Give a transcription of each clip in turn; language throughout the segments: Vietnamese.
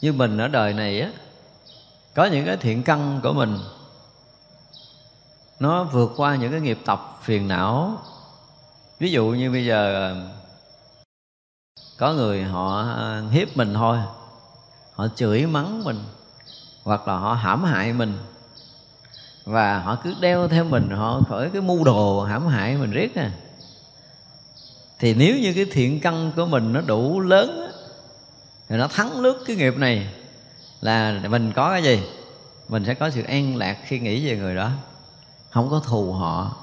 như mình ở đời này á, có những cái thiện căn của mình, nó vượt qua những cái nghiệp tập phiền não. Ví dụ như bây giờ, có người họ hiếp mình thôi, họ chửi mắng mình, hoặc là họ hãm hại mình, và họ cứ đeo theo mình, họ khởi cái mưu đồ hãm hại mình riết à. Thì nếu như cái thiện căn của mình nó đủ lớn thì nó thắng lướt cái nghiệp này là mình có cái gì? Mình sẽ có sự an lạc khi nghĩ về người đó. Không có thù họ,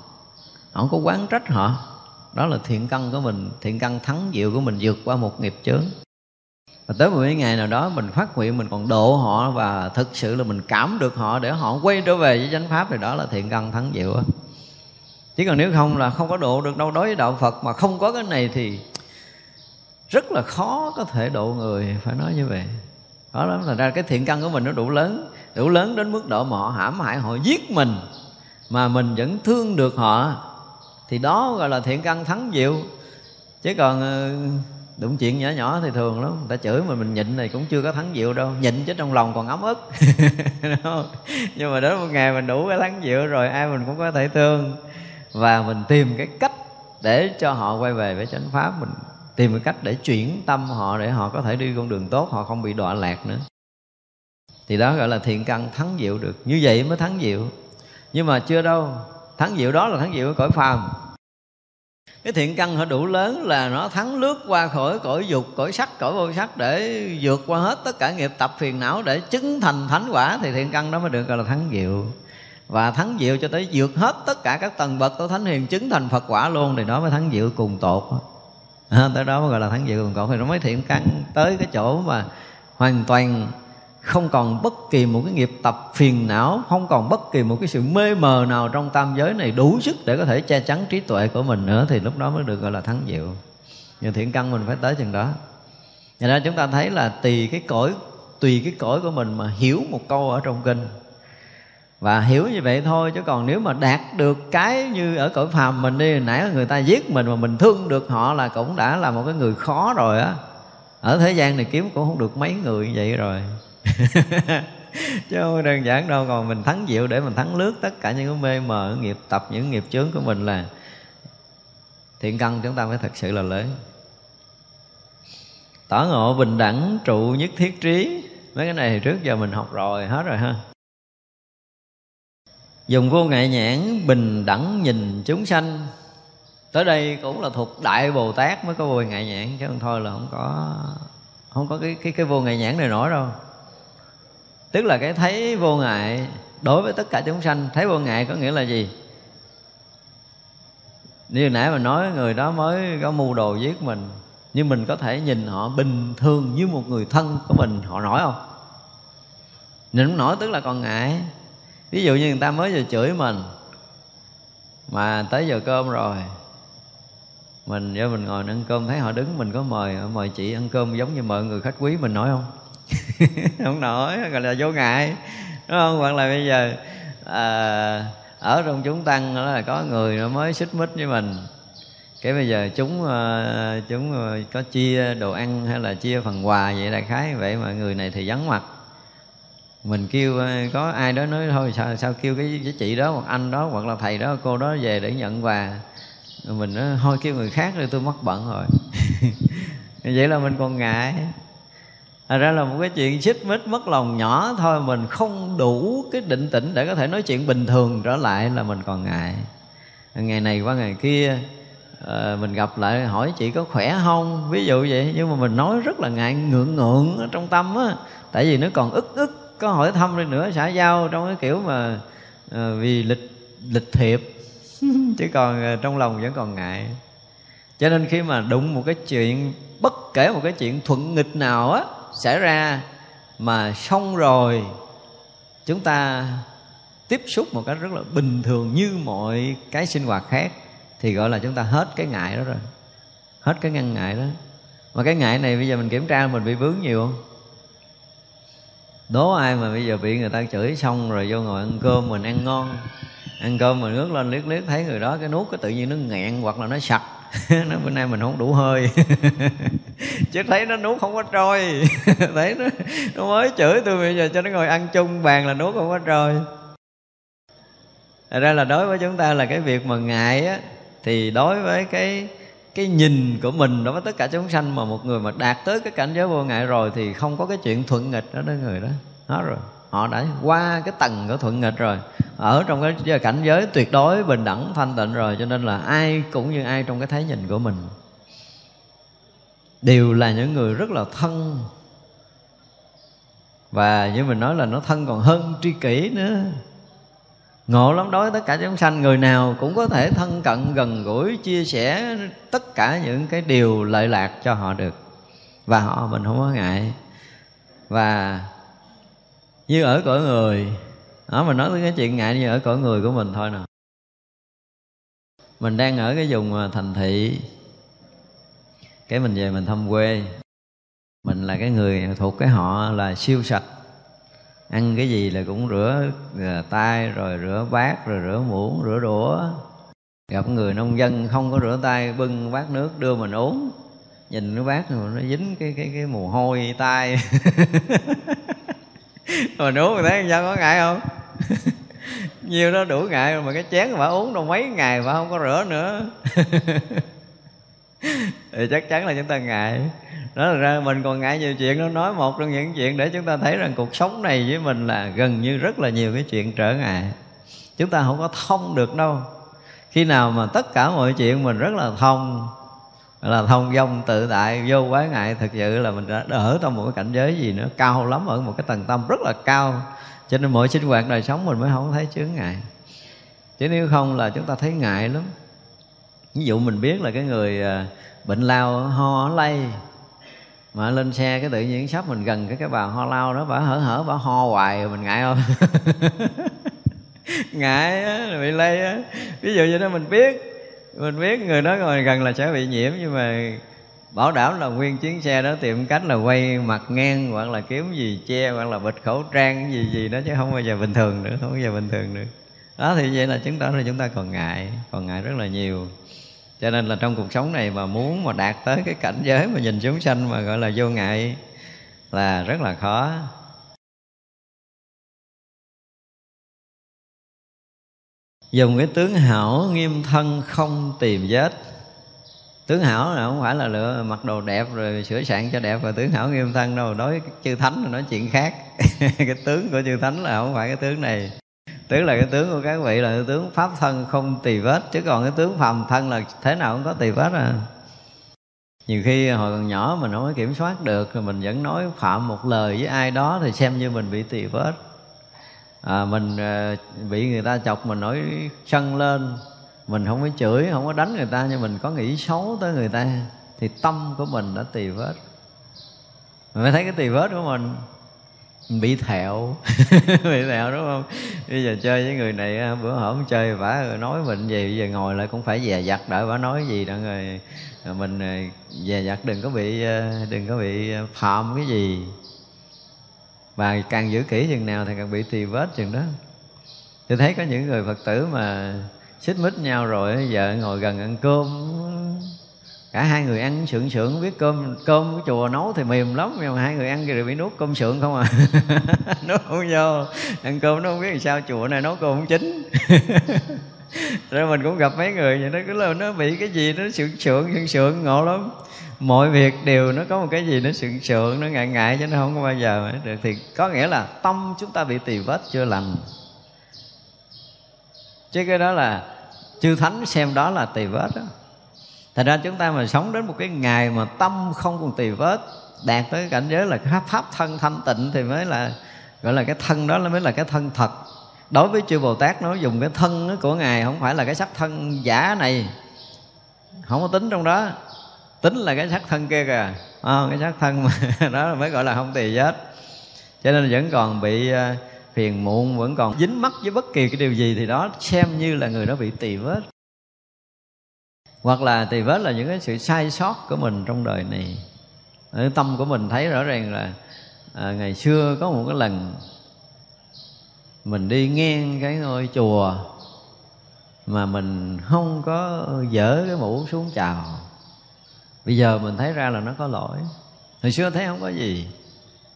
không có quán trách họ. Đó là thiện căn của mình, thiện căn thắng diệu của mình vượt qua một nghiệp chướng. Và tới một cái ngày nào đó mình phát nguyện, mình còn độ họ và thực sự là mình cảm được họ để họ quay trở về với chánh pháp thì đó là thiện căn thắng diệu chứ còn nếu không là không có độ được đâu, đối với đạo phật mà không có cái này thì rất là khó có thể độ người, phải nói như vậy. Đó lắm là ra cái thiện căn của mình nó đủ lớn đủ lớn đến mức độ mà họ hãm hại họ giết mình, mà mình vẫn thương được họ. Thì đó gọi là thiện căn thắng diệu. Chứ còn ờ, đụng chuyện nhỏ nhỏ thì thường lắm. Người ta chửi mà mình nhịn này cũng chưa có thắng diệu đâu. Nhịn chứ trong lòng còn ấm ức. Nhưng mà đến một ngày mình đủ cái thắng diệu rồi, ai mình cũng có thể thương. Và mình tìm cái cách để cho họ quay về với chánh pháp mình tìm một cách để chuyển tâm họ để họ có thể đi con đường tốt, họ không bị đọa lạc nữa. Thì đó gọi là thiện căn thắng diệu được. Như vậy mới thắng diệu. Nhưng mà chưa đâu. Thắng diệu đó là thắng diệu cõi phàm. Cái thiện căn họ đủ lớn là nó thắng lướt qua khỏi cõi dục, cõi sắc, cõi vô sắc để vượt qua hết tất cả nghiệp tập phiền não để chứng thành thánh quả. Thì thiện căn đó mới được gọi là thắng diệu. Và thắng diệu cho tới vượt hết tất cả các tầng bậc của thánh hiền, chứng thành phật quả luôn, thì nó mới thắng diệu cùng tột à, tới đó mới gọi là thắng diệu cùng tột thì nó mới thiện căn tới cái chỗ mà hoàn toàn không còn bất kỳ một cái nghiệp tập phiền não không còn bất kỳ một cái sự mê mờ nào trong tam giới này đủ sức để có thể che chắn trí tuệ của mình nữa thì lúc đó mới được gọi là thắng diệu nhưng thiện căn mình phải tới chừng đó. Vậy nên chúng ta thấy là tùy cái cõi tùy cái cõi của mình mà hiểu một câu ở trong kinh và hiểu như vậy thôi, chứ còn nếu mà đạt được cái như ở cõi phàm mình đi, nãy người ta giết mình mà mình thương được họ là cũng đã là một cái người khó rồi á. Ở thế gian này kiếm cũng không được mấy người như vậy rồi. Chứ không đơn giản đâu, còn mình thắng diệu để mình thắng lướt tất cả những cái mê mờ nghiệp tập, những nghiệp chướng của mình là thiện căn chúng ta mới thật sự là lớn. Tỏ ngộ bình đẳng trụ nhất thiết trí. Mấy cái này thì trước giờ mình học rồi, hết rồi ha dùng vô ngại nhãn bình đẳng nhìn chúng sanh. Tới đây cũng là thuộc đại bồ tát mới có vô ngại nhãn, chứ không thôi là không có không có cái cái cái vô ngại nhãn này nổi đâu. Tức là cái thấy vô ngại, đối với tất cả chúng sanh, thấy vô ngại có nghĩa là gì? Như nãy mà nói, người đó mới có mưu đồ giết mình, nhưng mình có thể nhìn họ bình thường như một người thân của mình, họ nổi không? Nhìn không nổi, tức là còn ngại ví dụ như người ta mới vừa chửi mình mà tới giờ cơm rồi mình do mình ngồi ăn cơm thấy họ đứng mình có mời mời chị ăn cơm giống như mời người khách quý mình nói không? Không nổi gọi là vô ngại đúng không? Hoặc là bây giờ à, ở trong chúng tăng đó là có người nó mới xích mích với mình cái bây giờ chúng ờ, chúng ờ, có chia đồ ăn hay là chia phần quà vậy đại khái vậy mà người này thì vắng mặt mình kêu ờ, có ai đó nói thôi sao sao kêu cái, cái chị đó hoặc anh đó hoặc là thầy đó cô đó về để nhận quà? Mình nói thôi kêu người khác rồi tôi mất bận rồi. Vậy là mình còn ngại. Thật ra là một cái chuyện xích mít mất lòng nhỏ thôi Mình không đủ cái định tĩnh để có thể nói chuyện bình thường trở lại là mình còn ngại. Ngày này qua ngày kia à, Mình gặp lại hỏi chị có khỏe không? Ví dụ vậy Nhưng mà mình nói rất là ngại ngượng ngượng ở trong tâm á. Tại vì nó còn ức ức. Có hỏi thăm đi nữa xã giao Trong cái kiểu mà à, Vì lịch lịch thiệp. Chứ còn à, trong lòng vẫn còn ngại. Cho nên khi mà đụng một cái chuyện Bất kể một cái chuyện thuận nghịch nào á xảy ra mà xong rồi chúng ta tiếp xúc một cách rất là bình thường như mọi cái sinh hoạt khác thì gọi là chúng ta hết cái ngại đó rồi. Hết cái ngăn ngại đó. Mà cái ngại này bây giờ mình kiểm tra mình bị vướng nhiều không đố ai mà bây giờ bị người ta chửi xong rồi vô ngồi ăn cơm mình ăn ngon, ăn cơm mình ngước lên liếc liếc thấy người đó cái nuốt cái tự nhiên nó nghẹn hoặc là nó sặc. Nó bữa nay mình không đủ hơi. Chứ thấy nó nuốt không có trôi. Thấy nó nó mới chửi tôi bây giờ cho nó ngồi ăn chung bàn là nuốt không có trôi. Thật ra là đối với chúng ta là cái việc mà ngại á, thì đối với cái cái nhìn của mình đối với tất cả chúng sanh mà một người mà đạt tới cái cảnh giới vô ngại rồi thì không có cái chuyện thuận nghịch đó đó người đó. Hết rồi. Họ đã qua cái tầng của thuận nghịch rồi. Ở trong cái cảnh giới tuyệt đối, bình đẳng, thanh tịnh rồi, cho nên là ai cũng như ai trong cái thấy nhìn của mình. Đều là những người rất là thân. Và như mình nói là nó thân còn hơn tri kỷ nữa ngộ lắm, đối với tất cả chúng sanh, người nào cũng có thể thân cận, gần gũi, chia sẻ tất cả những cái điều lợi lạc cho họ được. Và họ mình không có ngại. Và như ở cõi người đó mình nói tới cái chuyện ngại như ở cõi người của mình thôi nè. Mình đang ở cái vùng à, thành thị, cái mình về mình thăm quê. Mình là cái người thuộc cái họ là siêu sạch ăn cái gì là cũng rửa, ờ, tay rồi rửa bát rồi rửa muỗng rửa đũa. Gặp người nông dân không có rửa tay bưng bát nước đưa mình uống. Nhìn cái bát rồi nó dính cái cái cái mồ hôi tay. Rồi uống thấy sao có ngại không? Nhiều đó đủ ngại rồi mà cái chén mà uống đâu mấy ngày mà không có rửa nữa. thì chắc chắn là chúng ta ngại. Đó là ra mình còn ngại nhiều chuyện nó nói một trong những chuyện để chúng ta thấy rằng cuộc sống này với mình là gần như rất là nhiều cái chuyện trở ngại. Chúng ta không có thông được đâu. Khi nào mà tất cả mọi chuyện mình rất là thông là thông dong, tự tại, vô quái ngại, thực sự là mình đã ở trong một cái cảnh giới gì nữa, cao lắm, ở một cái tầng tâm rất là cao. Cho nên mọi sinh hoạt đời sống mình mới không thấy chướng ngại. Chứ nếu không là chúng ta thấy ngại lắm ví dụ mình biết là cái người à, bệnh lao ho lây, mà lên xe cái tự nhiên sắp mình gần cái cái bà ho lao đó, bà hở hở, bà ho hoài rồi mình ngại không? Ngại á bị lây á. Ví dụ như đó, mình biết mình biết người đó ngồi gần là sẽ bị nhiễm, nhưng mà bảo đảm là nguyên chuyến xe đó tìm cách là quay mặt ngang hoặc là kiếm gì che hoặc là bịt khẩu trang gì gì đó chứ không bao giờ bình thường nữa, không bao giờ bình thường nữa. Đó, thì vậy là chứng tỏ là chúng ta còn ngại còn ngại rất là nhiều cho nên là trong cuộc sống này mà muốn mà đạt tới cái cảnh giới mà nhìn chúng sanh mà gọi là vô ngại là rất là khó. Dùng cái tướng hảo nghiêm thân không tìm vết. Tướng hảo là không phải là lựa mặc đồ đẹp rồi sửa soạn cho đẹp và tướng hảo nghiêm thân đâu. Đối với chư thánh là nói chuyện khác, cái tướng của chư thánh là không phải cái tướng này tướng là cái tướng của các vị là cái tướng pháp thân không tỳ vết chứ còn cái tướng phàm thân là thế nào cũng có tỳ vết à. Nhiều khi hồi còn nhỏ mình không có kiểm soát được rồi mình vẫn nói phạm một lời với ai đó thì xem như mình bị tỳ vết. À, mình à, bị người ta chọc mình nổi sân lên mình không có chửi không có đánh người ta nhưng mình có nghĩ xấu tới người ta thì tâm của mình đã tỳ vết. Mình mới thấy cái tỳ vết của mình bị thẹo. Bị thẹo, đúng không? Bây giờ chơi với người này à, bữa hổm chơi vả nói mình gì bây giờ ngồi lại cũng phải dè dặt, đợi bả nói gì đó rồi à, mình à, dè dặt đừng có bị đừng có bị phạm cái gì. Và càng giữ kỹ chừng nào thì càng bị tì vết chừng đó. Tôi thấy có những người phật tử mà xích mích nhau rồi vợ ngồi gần ăn cơm cả hai người ăn sượng sượng, biết cơm cơm của chùa nấu thì mềm lắm, nhưng mà hai người ăn thì bị nuốt cơm sượng không à. Nó không vô, ăn cơm nó không biết làm sao, chùa này nấu cơm không chín. Rồi mình cũng gặp mấy người vậy, nó cứ là nó bị cái gì nó sượng sượng sượng sượng, ngộ lắm. Mọi việc đều nó có một cái gì nó sượng sượng, nó ngại ngại chứ nó không có bao giờ được thì có nghĩa là tâm chúng ta bị tỳ vết chưa lành. Chứ cái đó là chư thánh xem đó là tỳ vết đó thành ra chúng ta mà sống đến một cái ngày mà tâm không còn tỳ vết đạt tới cái cảnh giới là pháp, pháp thân thanh tịnh thì mới là gọi là cái thân đó mới là cái thân thật. Đối với chư bồ tát nó dùng cái thân của ngài không phải là cái sắc thân giả này không có tính trong đó. Tính là cái sắc thân kia kìa. À, cái sắc thân mà đó mới gọi là không tỳ vết. Cho nên vẫn còn bị ờ, phiền muộn vẫn còn dính mắc với bất kỳ cái điều gì thì đó xem như là người đó bị tỳ vết hoặc là tỳ vết là những cái sự sai sót của mình trong đời này. Ở tâm của mình thấy rõ ràng là à, ngày xưa có một cái lần mình đi ngang cái ngôi chùa mà mình không có dở cái mũ xuống chào. Bây giờ mình thấy ra là nó có lỗi. Hồi xưa thấy không có gì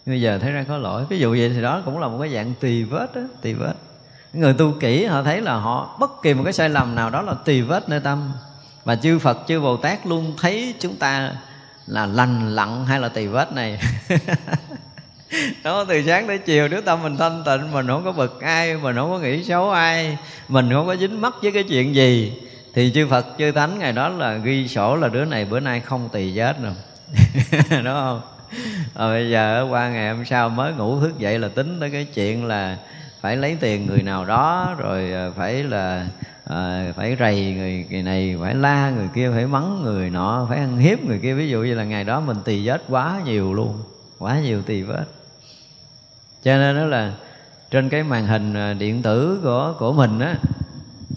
bây giờ thấy ra có lỗi. Ví dụ vậy thì đó cũng là một cái dạng tỳ vết đó tỳ vết. Người tu kỹ họ thấy là họ bất kỳ một cái sai lầm nào đó là tỳ vết nơi tâm và chư Phật chư Bồ Tát luôn thấy chúng ta là lành lặn hay là tỳ vết này. Đó từ sáng tới chiều nếu tâm mình thanh tịnh mình không có bực ai mình không có nghĩ xấu ai mình không có dính mắc với cái chuyện gì thì chư Phật chư Thánh ngày đó là ghi sổ là đứa này bữa nay không tỳ vết rồi đúng không? À, bây giờ qua ngày hôm sau mới ngủ thức dậy là tính tới cái chuyện là phải lấy tiền người nào đó rồi ờ, phải là à, phải rầy người, người này phải la người kia phải mắng người nọ phải ăn hiếp người kia. Ví dụ như là ngày đó mình tỳ vết quá nhiều luôn quá nhiều tỳ vết. Cho nên đó là trên cái màn hình à, điện tử của của mình á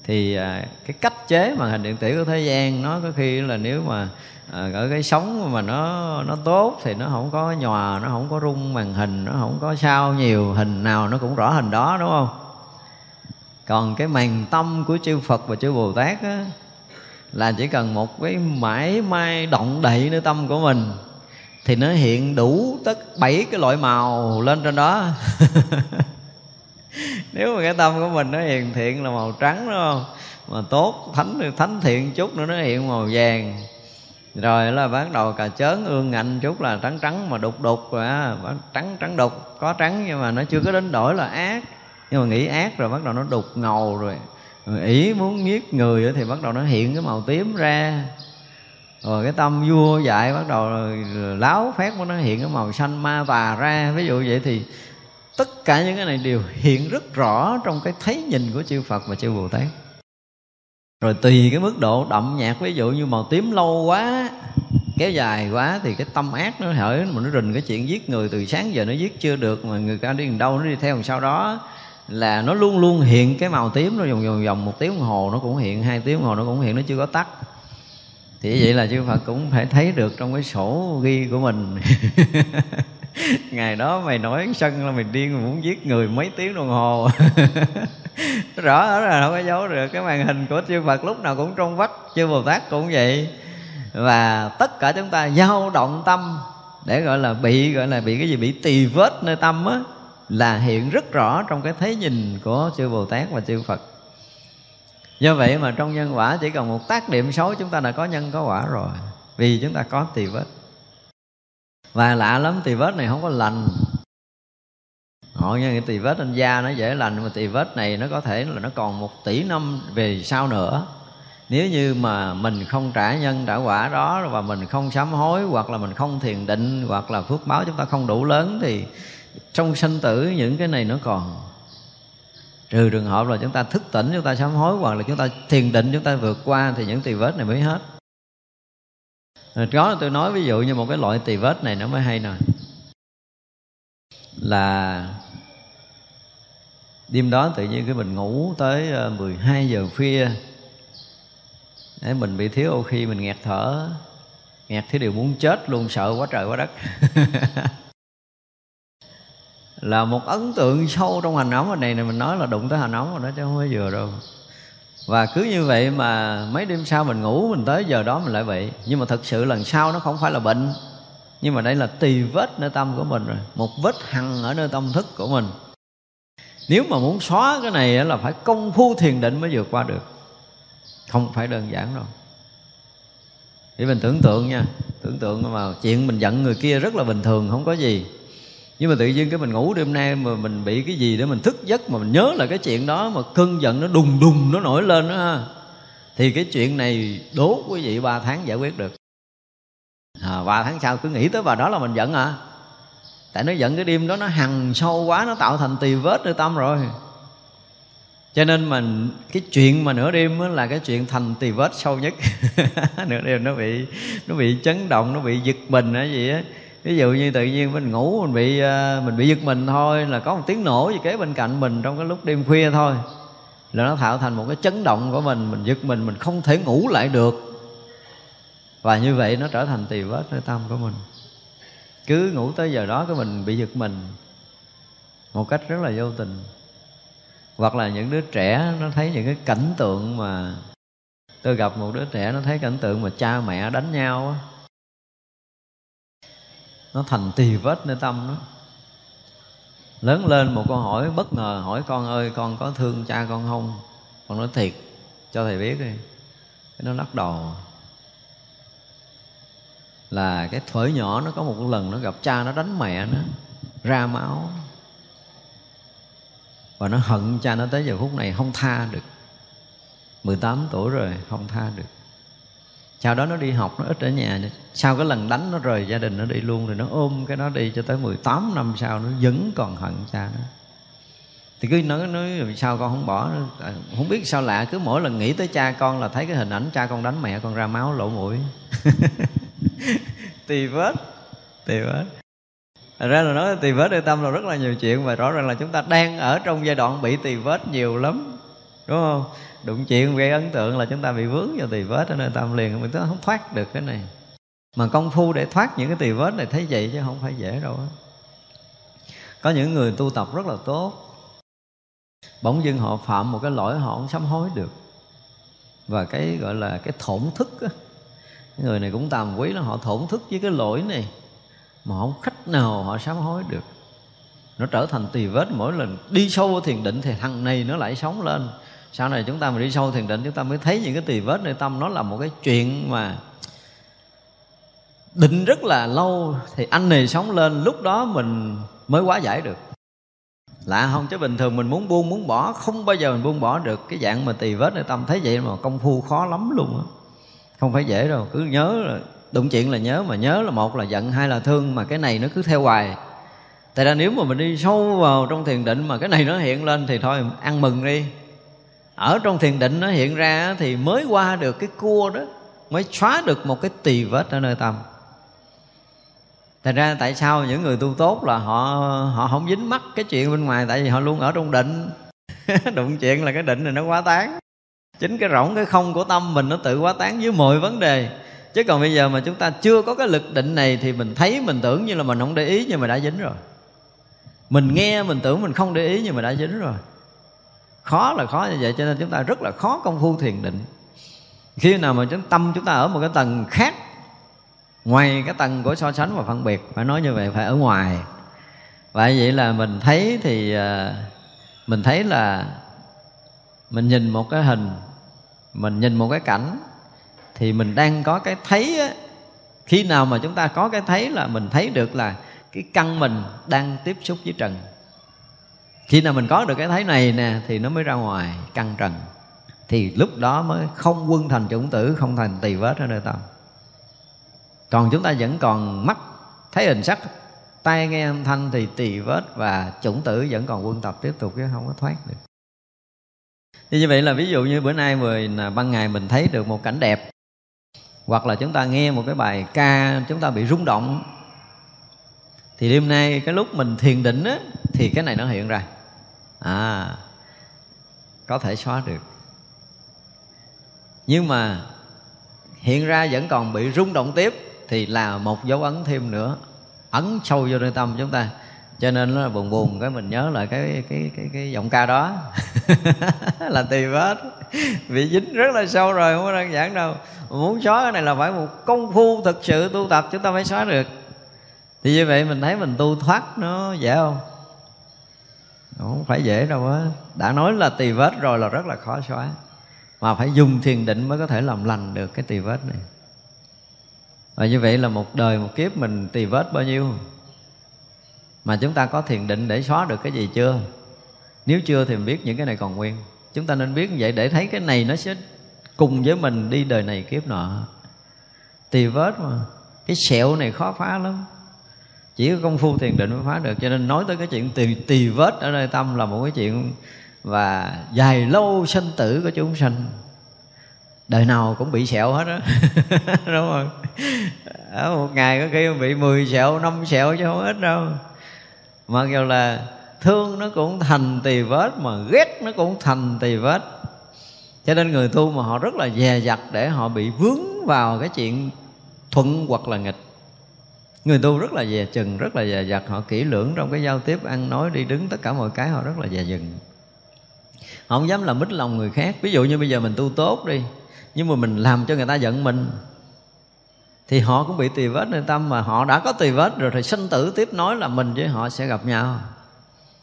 thì à, cái cách chế màn hình điện tử của thế gian nó có khi là nếu mà à, ở cái sóng mà nó nó tốt thì nó không có nhòa nó không có rung màn hình nó không có sao nhiều hình nào nó cũng rõ hình đó đúng không? Còn cái màn tâm của chư Phật và chư Bồ Tát á, là chỉ cần một cái mãi may động đậy nơi tâm của mình thì nó hiện đủ tất bảy cái loại màu lên trên đó. Nếu mà cái tâm của mình nó hiền thiện là màu trắng đúng không? Mà tốt thánh thánh thiện chút nữa nó hiện màu vàng. Rồi là bắt đầu cà chớn ương ngạnh chút là trắng trắng mà đục đục rồi á trắng trắng đục có trắng nhưng mà nó chưa có đến đổi là ác nhưng mà nghĩ ác rồi bắt đầu nó đục ngầu rồi. Ý muốn giết người thì bắt đầu nó hiện cái màu tím ra. Rồi cái tâm vua dạy bắt đầu láo phét của nó hiện cái màu xanh ma tà ra. Ví dụ vậy thì tất cả những cái này đều hiện rất rõ trong cái thấy nhìn của chư Phật và chư Bồ Tát. Rồi tùy cái mức độ đậm nhạt, ví dụ như màu tím lâu quá, kéo dài quá thì cái tâm ác nó hở mà nó rình cái chuyện giết người từ sáng giờ nó giết chưa được mà người ta đi đâu, nó đi theo sau đó là nó luôn luôn hiện cái màu tím nó vòng vòng vòng một tiếng đồng hồ nó cũng hiện, hai tiếng đồng hồ nó cũng hiện, nó chưa có tắt. Thì vậy là chư Phật cũng phải thấy được trong cái sổ ghi của mình. Ngày đó mày nói sân là mày điên mày muốn giết người mấy tiếng đồng hồ. Rõ là không có giấu được, cái màn hình của chư Phật lúc nào cũng trong vắt, chư Bồ Tát cũng vậy. Và tất cả chúng ta dao động tâm để gọi là bị, gọi là bị cái gì, bị tì vết nơi tâm á là hiện rất rõ trong cái thấy nhìn của chư Bồ Tát và chư Phật. Do vậy mà trong nhân quả chỉ cần một tác điểm xấu chúng ta đã có nhân có quả rồi, vì chúng ta có tỳ vết. Và lạ lắm, tỳ vết này không có lành. Họ như cái tỳ vết trên da nó dễ lành nhưng mà tỳ vết này nó có thể là nó còn một tỷ năm về sau nữa. Nếu như mà mình không trả nhân trả quả đó và mình không sám hối hoặc là mình không thiền định hoặc là phước báo chúng ta không đủ lớn thì trong sanh tử, những cái này nó còn. Trừ trường hợp là chúng ta thức tỉnh, chúng ta sám hối, hoặc là chúng ta thiền định, chúng ta vượt qua, thì những tỳ vết này mới hết. Rồi đó tôi nói ví dụ như một cái loại tỳ vết này nó mới hay nè. Là đêm đó tự nhiên cái mình ngủ tới ờ, 12 giờ khuya. Để mình bị thiếu oxy, mình nghẹt thở. Nghẹt thế điều muốn chết luôn, sợ quá trời quá đất. là một ấn tượng sâu trong hành ống. Này này mình nói là đụng tới hành ống rồi đó, chứ không phải vừa đâu. Và cứ như vậy mà mấy đêm sau mình ngủ, mình tới giờ đó mình lại bị nhưng mà thực sự lần sau nó không phải là bệnh. Nhưng mà đây là tỳ vết nơi tâm của mình rồi. Một vết hằn ở nơi tâm thức của mình. Nếu mà muốn xóa cái này là phải công phu thiền định mới vượt qua được. Không phải đơn giản đâu. Để mình tưởng tượng nha. Tưởng tượng mà chuyện mình giận người kia rất là bình thường, không có gì nhưng mà tự nhiên cái mình ngủ đêm nay mà mình bị cái gì để mình thức giấc mà mình nhớ là cái chuyện đó mà cơn giận nó đùng đùng nó nổi lên đó ha. Thì cái chuyện này đố quý vị ba tháng giải quyết được. À, ba tháng sau cứ nghĩ tới bà đó là mình giận à. Tại nó giận cái đêm đó nó hằn sâu quá nó tạo thành tì vết nơi tâm rồi. Cho nên mình cái chuyện mà nửa đêm là cái chuyện thành tì vết sâu nhất. Nửa đêm nó bị nó bị chấn động nó bị giật mình hay gì á ví dụ như tự nhiên mình ngủ, mình bị à, mình bị giật mình thôi, là có một tiếng nổ gì kế bên cạnh mình trong cái lúc đêm khuya thôi. Là nó tạo thành một cái chấn động của mình mình giật mình mình không thể ngủ lại được. Và như vậy nó trở thành tỳ vết nơi tâm của mình. Cứ ngủ tới giờ đó cái mình bị giật mình một cách rất là vô tình. Hoặc là những đứa trẻ nó thấy những cái cảnh tượng mà tôi gặp một đứa trẻ nó thấy cảnh tượng mà cha mẹ đánh nhau á nó thành tỳ vết nơi tâm nó lớn lên một câu hỏi bất ngờ, hỏi con ơi, con có thương cha con không? Con nói thiệt, cho thầy biết đi. Cái nó lắc đầu. Là cái thuở nhỏ nó có một lần nó gặp cha nó đánh mẹ nó, ra máu. Và nó hận cha nó tới giờ phút này không tha được. 18 tuổi rồi, không tha được sau đó nó đi học, nó ít ở nhà. Sau cái lần đánh nó rời gia đình, nó đi luôn rồi nó ôm cái nó đi cho tới 18 năm sau, nó vẫn còn hận cha nó. Thì cứ nói nói sao con không bỏ à, không biết sao lạ, cứ mỗi lần nghĩ tới cha con là thấy cái hình ảnh cha con đánh mẹ con ra máu lỗ mũi. Tì vết tì vết. Thật ra là nói tỳ vết nơi tâm là rất là nhiều chuyện, Và rõ ràng là chúng ta đang ở trong giai đoạn bị tỳ vết nhiều lắm. Đúng không? Đụng chuyện gây ấn tượng là chúng ta bị vướng vào tỳ vết ở nơi tâm liền Mình không thoát được cái này. Mà công phu để thoát những cái tỳ vết này thấy vậy chứ không phải dễ đâu á. Có những người tu tập rất là tốt, Bỗng dưng họ phạm một cái lỗi họ không sám hối được. Và cái gọi là cái thổn thức á Người này cũng tàm quý là họ thổn thức với cái lỗi này mà không khách nào họ sám hối được. Nó trở thành tỳ vết mỗi lần đi sâu vào thiền định thì thằng này nó lại sống lên sau này chúng ta mà đi sâu thiền định, chúng ta mới thấy những cái tỳ vết nơi tâm, nó là một cái chuyện mà định rất là lâu. Thì anh này sống lên, lúc đó mình mới quá giải được. Lạ không? Chứ bình thường mình muốn buông, muốn bỏ, không bao giờ mình buông bỏ được cái dạng mà tỳ vết nơi tâm. Thấy vậy mà công phu khó lắm luôn á. Không phải dễ đâu, cứ nhớ là, đụng chuyện là nhớ, mà nhớ là một là giận, hai là thương, mà cái này nó cứ theo hoài. Tại ra nếu mà mình đi sâu vào trong thiền định mà cái này nó hiện lên thì thôi, ăn mừng đi ở trong thiền định nó hiện ra thì mới qua được cái cua đó, mới xóa được một cái tỳ vết ở nơi tâm. Thành ra tại sao những người tu tốt là họ họ không dính mắc cái chuyện bên ngoài, tại vì họ luôn ở trong định. Đụng chuyện là cái định này nó quá tán. Chính cái rỗng cái không của tâm mình nó tự quá tán với mọi vấn đề. Chứ còn bây giờ mà chúng ta chưa có cái lực định này thì mình thấy, mình tưởng như là mình không để ý nhưng mà đã dính rồi. Mình nghe, mình tưởng mình không để ý nhưng mà đã dính rồi khó là khó như vậy cho nên chúng ta rất là khó công phu thiền định. Khi nào mà chúng tâm chúng ta ở một cái tầng khác ngoài cái tầng của so sánh và phân biệt phải nói như vậy phải ở ngoài. Vậy vậy là mình thấy thì à, mình thấy là mình nhìn một cái hình mình nhìn một cái cảnh thì mình đang có cái thấy á, khi nào mà chúng ta có cái thấy là mình thấy được là cái căn mình đang tiếp xúc với trần khi nào mình có được cái thấy này nè, thì nó mới ra ngoài, căng trần. Thì lúc đó mới không quân thành chủng tử, không thành tỳ vết ở nơi tâm còn chúng ta vẫn còn mắt, thấy hình sắc, tai nghe âm thanh thì tỳ vết và chủng tử vẫn còn quân tập tiếp tục chứ không có thoát được. Thì như vậy là ví dụ như bữa nay mười ban ngày mình thấy được một cảnh đẹp. Hoặc là chúng ta nghe một cái bài ca, chúng ta bị rung động thì đêm nay cái lúc mình thiền định á, thì cái này nó hiện ra. À có thể xóa được. Nhưng mà hiện ra vẫn còn bị rung động tiếp, thì là một dấu ấn thêm nữa. Ấn sâu vô nơi tâm chúng ta. Cho nên nó buồn buồn, cái mình nhớ lại cái cái cái cái giọng ca đó. Là tì vết bị dính rất là sâu rồi, không có đơn giản đâu. Muốn xóa cái này là phải một công phu thực sự tu tập, chúng ta mới xóa được thì như vậy mình thấy mình tu thoát nó dễ không? Không phải dễ đâu á. Đã nói là tỳ vết rồi là rất là khó xóa. Mà phải dùng thiền định mới có thể làm lành được cái tỳ vết này. Và như vậy là một đời, một kiếp mình tỳ vết bao nhiêu? Mà chúng ta có thiền định để xóa được cái gì chưa? Nếu chưa thì mình biết những cái này còn nguyên. Chúng ta nên biết như vậy để thấy cái này nó sẽ cùng với mình đi đời này kiếp nọ. Tì vết mà. Cái sẹo này khó phá lắm chỉ có công phu thiền định mới phá được cho nên nói tới cái chuyện tì, tì vết ở nơi tâm là một cái chuyện và dài lâu sinh tử của chúng sanh. Đời nào cũng bị sẹo hết á. Đúng không? Ở một ngày có khi bị 10 sẹo năm sẹo chứ không ít đâu. Mặc dù là thương nó cũng thành tỳ vết mà ghét nó cũng thành tỳ vết. Cho nên người tu mà họ rất là dè dặt để họ bị vướng vào cái chuyện thuận hoặc là nghịch người tu rất là dè chừng, rất là dè dặt. Họ kỹ lưỡng trong cái giao tiếp, ăn nói, đi đứng, tất cả mọi cái họ rất là dè dừng. Họ không dám làm mít lòng người khác. Ví dụ như bây giờ mình tu tốt đi, nhưng mà mình làm cho người ta giận mình, thì họ cũng bị tỳ vết nơi tâm. Mà họ đã có tỳ vết rồi thì sinh tử tiếp nối là mình với họ sẽ gặp nhau.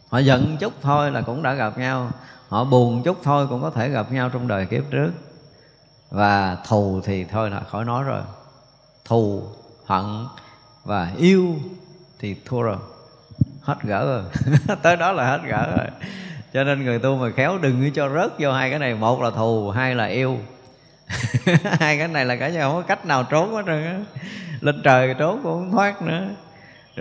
Họ giận chút thôi là cũng đã gặp nhau. Họ buồn chút thôi cũng có thể gặp nhau trong đời kiếp trước. Và thù thì thôi là khỏi nói rồi. Thù, hận và yêu thì thua rồi. Hết gỡ rồi. Tới đó là hết gỡ rồi. Cho nên người tu mà khéo đừng cho rớt vô hai cái này. Một là thù, hai là yêu. Hai cái này là cả nhà không có cách nào trốn hết trơn á. Lên trời trốn cũng không thoát nữa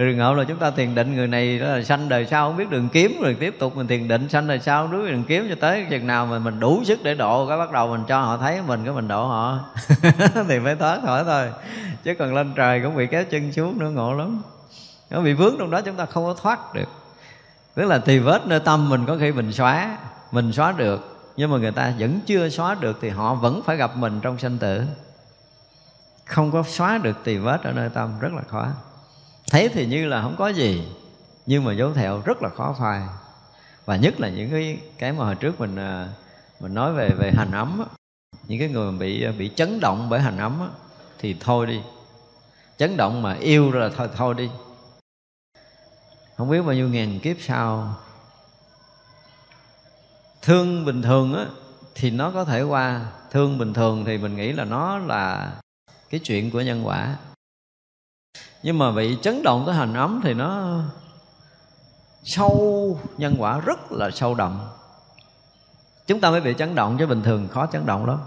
rồi ngộ là chúng ta thiền định, người này đó là sanh đời sau, không biết đường kiếm, rồi tiếp tục mình thiền định, sanh đời sau đối đường kiếm cho tới chừng nào mà mình đủ sức để độ, cái bắt đầu mình cho họ thấy mình, cái mình độ họ. Thì mới thoát khỏi thôi. Chứ còn lên trời cũng bị kéo chân xuống nữa, ngộ lắm. Nó bị vướng trong đó, chúng ta không có thoát được. Tức là tì vết nơi tâm mình có khi mình xóa mình xóa được, nhưng mà người ta vẫn chưa xóa được thì họ vẫn phải gặp mình trong sanh tử. Không có xóa được tỳ vết ở nơi tâm, rất là khó thấy thì như là không có gì nhưng mà dấu thẹo rất là khó phai. Và nhất là những cái cái mà hồi trước mình à, mình nói về về hành ấm á, những cái người bị bị chấn động bởi hành ấm á, thì thôi đi. Chấn động mà yêu là thôi thôi đi. Không biết bao nhiêu ngàn kiếp sau thương bình thường á thì nó có thể qua thương bình thường thì mình nghĩ là nó là cái chuyện của nhân quả nhưng mà bị chấn động tới hành ấm thì nó sâu, nhân quả rất là sâu đậm. Chúng ta mới bị chấn động chứ bình thường khó chấn động lắm.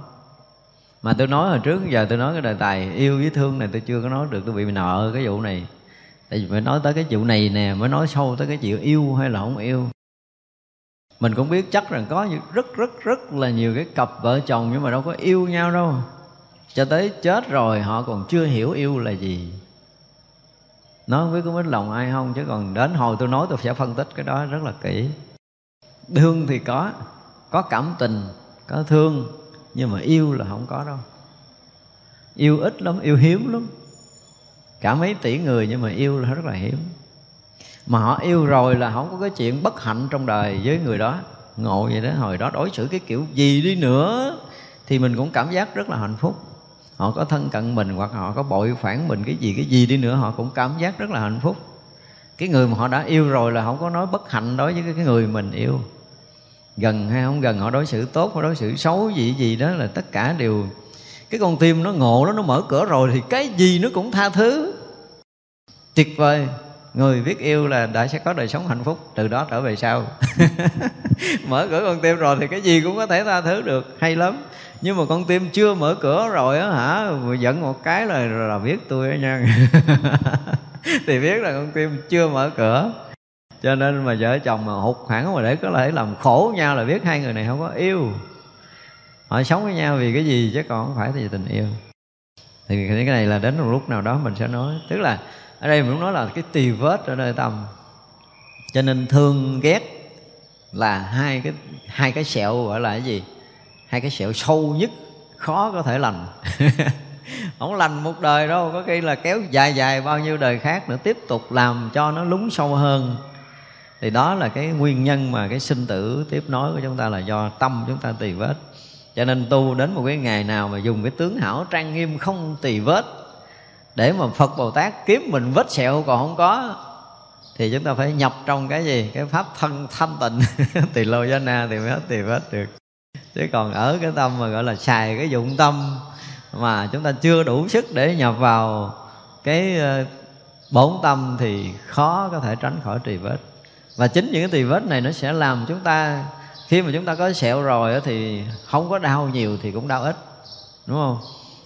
Mà tôi nói hồi trước, giờ tôi nói cái đề tài yêu với thương này tôi chưa có nói được, tôi bị nợ cái vụ này. Tại vì phải nói tới cái vụ này nè, mới nói sâu tới cái chuyện yêu hay là không yêu. Mình cũng biết chắc rằng có rất rất rất là nhiều cái cặp vợ chồng nhưng mà đâu có yêu nhau đâu. Cho tới chết rồi, họ còn chưa hiểu yêu là gì nó không biết có mến lòng ai không, chứ còn đến hồi tôi nói tôi sẽ phân tích cái đó rất là kỹ. Thương thì có có cảm tình, có thương, nhưng mà yêu là không có đâu. Yêu ít lắm, yêu hiếm lắm. Cả mấy tỷ người nhưng mà yêu là rất là hiếm. Mà họ yêu rồi là không có cái chuyện bất hạnh trong đời với người đó. Ngộ vậy đó, hồi đó đối xử cái kiểu gì đi nữa thì mình cũng cảm giác rất là hạnh phúc họ có thân cận mình hoặc họ có bội phản mình, cái gì cái gì đi nữa, họ cũng cảm giác rất là hạnh phúc. Cái người mà họ đã yêu rồi là không có nói bất hạnh đối với cái người mình yêu. Gần hay không gần, họ đối xử tốt, họ đối xử xấu, gì gì đó là tất cả đều, cái con tim nó ngộ đó nó mở cửa rồi thì cái gì nó cũng tha thứ. Tuyệt vời người biết yêu là đã sẽ có đời sống hạnh phúc, từ đó trở về sau. Mở cửa con tim rồi thì cái gì cũng có thể tha thứ được. Hay lắm. Nhưng mà con tim chưa mở cửa rồi á hả? Giận một cái là là biết tôi á nha. Thì biết là con tim chưa mở cửa. Cho nên mà vợ chồng mà hụt hẳn mà để có thể làm khổ nhau là biết hai người này không có yêu. Họ sống với nhau vì cái gì chứ còn không phải vì tình yêu. Thì cái này là đến một lúc nào đó mình sẽ nói. Tức là ở đây mình muốn nói là cái tì vết ở nơi tâm cho nên thương ghét là hai cái hai cái sẹo gọi là cái gì? Hai cái sẹo sâu nhất, khó có thể lành. Không lành một đời đâu, có khi là kéo dài dài bao nhiêu đời khác nữa, tiếp tục làm cho nó lún sâu hơn. Thì đó là cái nguyên nhân mà cái sinh tử tiếp nối của chúng ta là do tâm chúng ta tỳ vết. Cho nên tu đến một cái ngày nào mà dùng cái tướng hảo trang nghiêm không tỳ vết để mà phật bồ tát kiếm mình vết sẹo còn không có, thì chúng ta phải nhập trong cái gì? Cái pháp thân thanh tịnh. Thì lô gia na thì mới hết, thì hết được. Chứ còn ở cái tâm mà gọi là xài cái dụng tâm mà chúng ta chưa đủ sức để nhập vào cái ờ, bổn tâm thì khó có thể tránh khỏi trì vết. Và chính những cái tỳ vết này nó sẽ làm chúng ta, khi mà chúng ta có sẹo rồi thì không có đau nhiều thì cũng đau ít. Đúng không?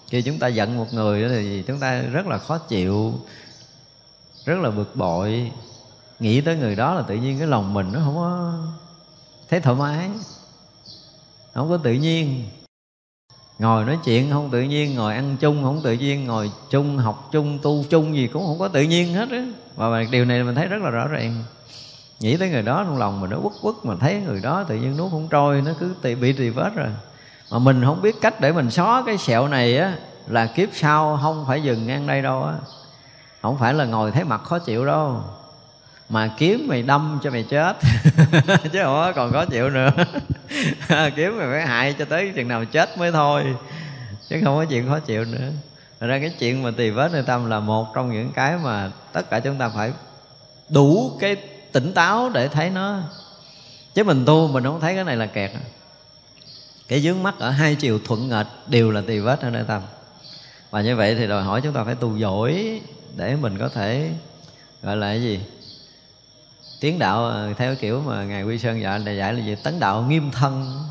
Khi chúng ta giận một người thì chúng ta rất là khó chịu, rất là bực bội. Nghĩ tới người đó là tự nhiên cái lòng mình nó không có thấy thoải mái, không có tự nhiên. Ngồi nói chuyện không tự nhiên, ngồi ăn chung không tự nhiên, ngồi chung, học chung, tu chung gì cũng không có tự nhiên hết á. Và điều này mình thấy rất là rõ ràng. Nghĩ tới người đó trong lòng mình nó quất quất, mà thấy người đó tự nhiên nuốt không trôi, nó cứ bị trì vết rồi mà mình không biết cách để mình xóa cái sẹo này á, là kiếp sau không phải dừng ngang đây đâu á. Không phải là ngồi thấy mặt khó chịu đâu. Mà kiếm mày đâm cho mày chết. Chứ không còn khó chịu nữa. Kiếm mày phải hại cho tới chừng nào chết mới thôi. Chứ không có chuyện khó chịu nữa. Thật ra cái chuyện mà tỳ vết nơi tâm là một trong những cái mà tất cả chúng ta phải đủ cái tỉnh táo để thấy nó. Chứ mình tu mình không thấy cái này là kẹt cái dướng mắt ở hai chiều thuận nghịch đều là tỳ vết ở nơi tâm. Và như vậy thì đòi hỏi chúng ta phải tu giỏi để mình có thể gọi là cái gì? Tiến đạo ờ, theo kiểu mà ngài quy sơn dạy là dạy là gì? Tấn đạo nghiêm thân.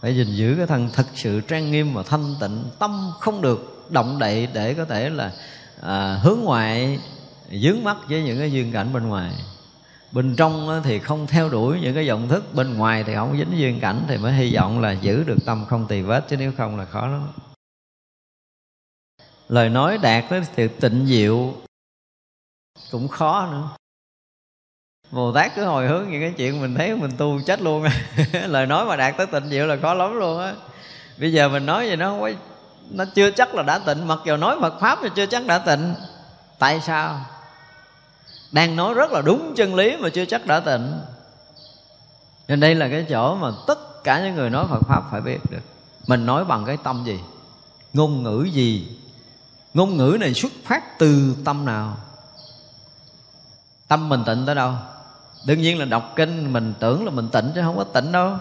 Phải gìn giữ cái thân thật sự trang nghiêm và thanh tịnh tâm không được động đậy để có thể là à, hướng ngoại dướng mắt với những cái duyên cảnh bên ngoài bên trong thì không theo đuổi những cái vọng thức, bên ngoài thì không dính duyên cảnh, thì mới hy vọng là giữ được tâm không tì vết, chứ nếu không là khó lắm. Lời nói đạt tới sự tịnh diệu cũng khó nữa. Bồ Tát cứ hồi hướng những cái chuyện mình thấy mình tu chết luôn Lời nói mà đạt tới tịnh diệu là khó lắm luôn á. Bây giờ mình nói gì nó không Nó chưa chắc là đã tịnh, Mặc dù nói Phật Pháp thì chưa chắc đã tịnh. Tại sao? Đang nói rất là đúng chân lý mà chưa chắc đã tịnh. Nên đây là cái chỗ mà tất cả những người nói Phật Pháp phải biết được. Mình nói bằng cái tâm gì? Ngôn ngữ gì? Ngôn ngữ này xuất phát từ tâm nào? Tâm mình tịnh tới đâu? Đương nhiên là đọc kinh, mình tưởng là mình tịnh chứ không có tịnh đâu.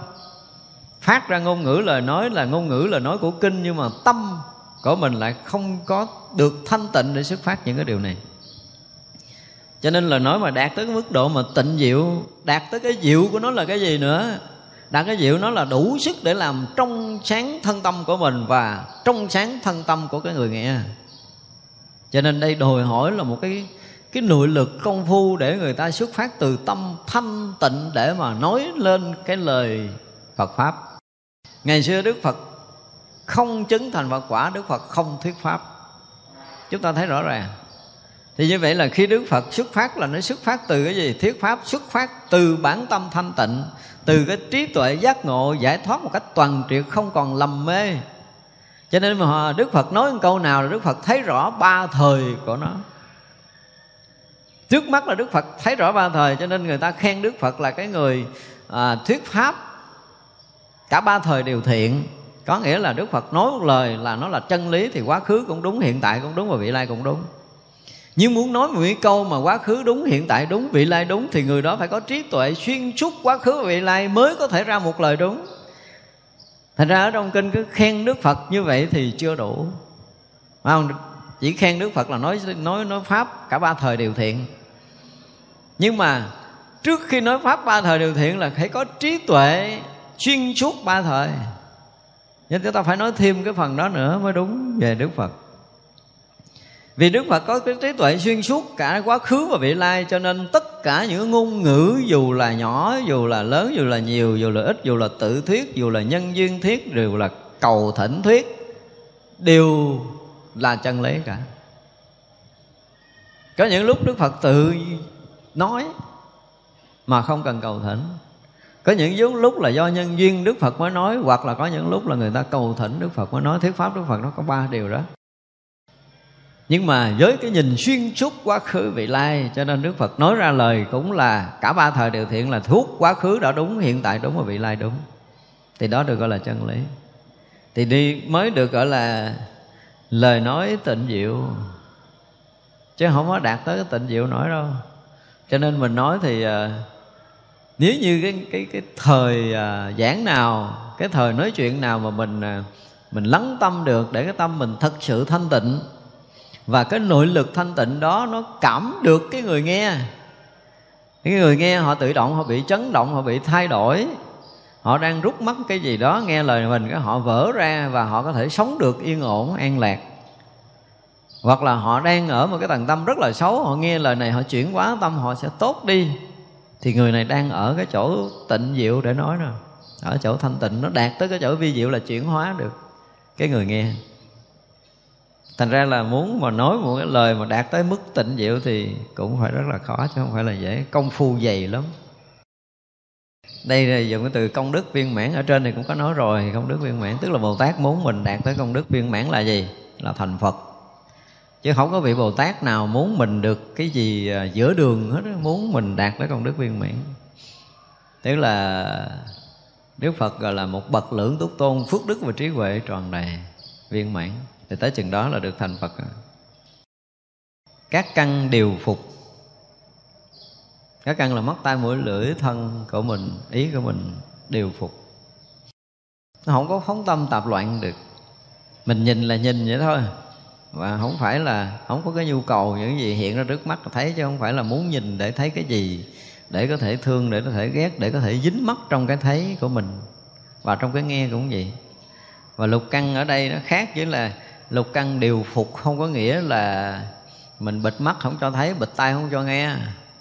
Phát ra ngôn ngữ lời nói là ngôn ngữ lời nói của kinh, nhưng mà tâm của mình lại không có được thanh tịnh để xuất phát những cái điều này cho nên là nói mà đạt tới cái mức độ mà tịnh diệu, đạt tới cái diệu của nó là cái gì nữa? Đạt cái diệu nó là đủ sức để làm trong sáng thân tâm của mình và trong sáng thân tâm của cái người nghe. Cho nên đây đòi hỏi là một cái cái nội lực công phu để người ta xuất phát từ tâm thanh tịnh để mà nói lên cái lời Phật pháp. Ngày xưa Đức Phật không chứng thành Phật quả, Đức Phật không thuyết pháp. Chúng ta thấy rõ ràng thì như vậy là khi Đức Phật xuất phát là nó xuất phát từ cái gì? Thuyết pháp xuất phát từ bản tâm thanh tịnh Từ cái trí tuệ giác ngộ giải thoát một cách toàn triệt không còn lầm mê. Cho nên mà Đức Phật nói một câu nào là Đức Phật thấy rõ ba thời của nó. Trước mắt là đức phật thấy rõ ba thời cho nên người ta khen đức phật là cái người à, thuyết pháp cả ba thời đều thiện. Có nghĩa là đức phật nói một lời là nó là chân lý thì quá khứ cũng đúng hiện tại cũng đúng và vị lai cũng đúng nhưng muốn nói một cái câu mà quá khứ đúng, hiện tại đúng, vị lai đúng, thì người đó phải có trí tuệ xuyên suốt quá khứ và vị lai mới có thể ra một lời đúng. Thành ra ở trong kinh cứ khen đức phật như vậy thì chưa đủ. Phải không? Chỉ khen đức phật là nói nói nói pháp cả ba thời đều thiện. Nhưng mà trước khi nói pháp ba thời điều thiện là phải có trí tuệ xuyên suốt ba thời. Nên chúng ta phải nói thêm cái phần đó nữa mới đúng về đức phật vì Đức Phật có cái trí tuệ xuyên suốt cả quá khứ và vị lai Cho nên tất cả những ngôn ngữ dù là nhỏ, dù là lớn, dù là nhiều, dù là ít Dù là tự thuyết, dù là nhân duyên thuyết, đều là cầu thỉnh thuyết Đều là chân lý cả. Có những lúc Đức Phật tự nói mà không cần cầu thỉnh. Có những lúc là do nhân duyên Đức Phật mới nói Hoặc là có những lúc là người ta cầu thỉnh Đức Phật mới nói Thuyết Pháp Đức Phật nó có ba điều đó. Nhưng mà với cái nhìn xuyên suốt quá khứ vị lai Cho nên Đức Phật nói ra lời cũng là Cả ba thời đều thiện là thuốc quá khứ đã đúng Hiện tại đúng và vị lai đúng. Thì đó được gọi là chân lý. Thì đi mới được gọi là Lời nói tịnh diệu. Chứ không có đạt tới cái tịnh diệu nổi đâu. Cho nên mình nói thì à, nếu như cái cái cái thời à, giảng nào cái thời nói chuyện nào mà mình à, mình lắng tâm được để cái tâm mình thật sự thanh tịnh và cái nội lực thanh tịnh đó nó cảm được cái người nghe. Cái người nghe họ tự động, họ bị chấn động, họ bị thay đổi. Họ đang rút mất cái gì đó, nghe lời mình, cái họ vỡ ra và họ có thể sống được yên ổn, an lạc. Hoặc là họ đang ở một cái tầng tâm rất là xấu, họ nghe lời này, họ chuyển hóa tâm, họ sẽ tốt đi. Thì người này đang ở cái chỗ tịnh diệu để nói rồi. Ở chỗ thanh tịnh, nó đạt tới cái chỗ vi diệu là chuyển hóa được cái người nghe thành ra là muốn mà nói một cái lời mà đạt tới mức tịnh diệu thì cũng phải rất là khó, chứ không phải là dễ. Công phu dày lắm. Đây là dùng cái từ công đức viên mãn, ở trên này cũng có nói rồi, công đức viên mãn. Tức là bồ tát muốn mình đạt tới công đức viên mãn là gì? Là thành phật. Chứ không có vị bồ tát nào muốn mình được cái gì à, giữa đường hết muốn mình đạt tới công đức viên mãn. Tức là đức phật gọi là một bậc lưỡng túc tôn phước đức và trí huệ tròn đầy viên mãn thì tới chừng đó là được thành phật các căn đều phục. Các căn là mắt tay mũi, lưỡi, thân của mình, ý của mình đều phục. Nó không có phóng tâm tạp loạn được. Mình nhìn là nhìn vậy thôi. Và không phải là, không có cái nhu cầu, những gì hiện ra trước mắt thấy, chứ không phải là muốn nhìn để thấy cái gì, để có thể thương, để có thể ghét, để có thể dính mắt trong cái thấy của mình và trong cái nghe cũng vậy. Và lục căn ở đây nó khác với là lục căn điều phục không có nghĩa là mình bịt mắt không cho thấy, bịt tai không cho nghe.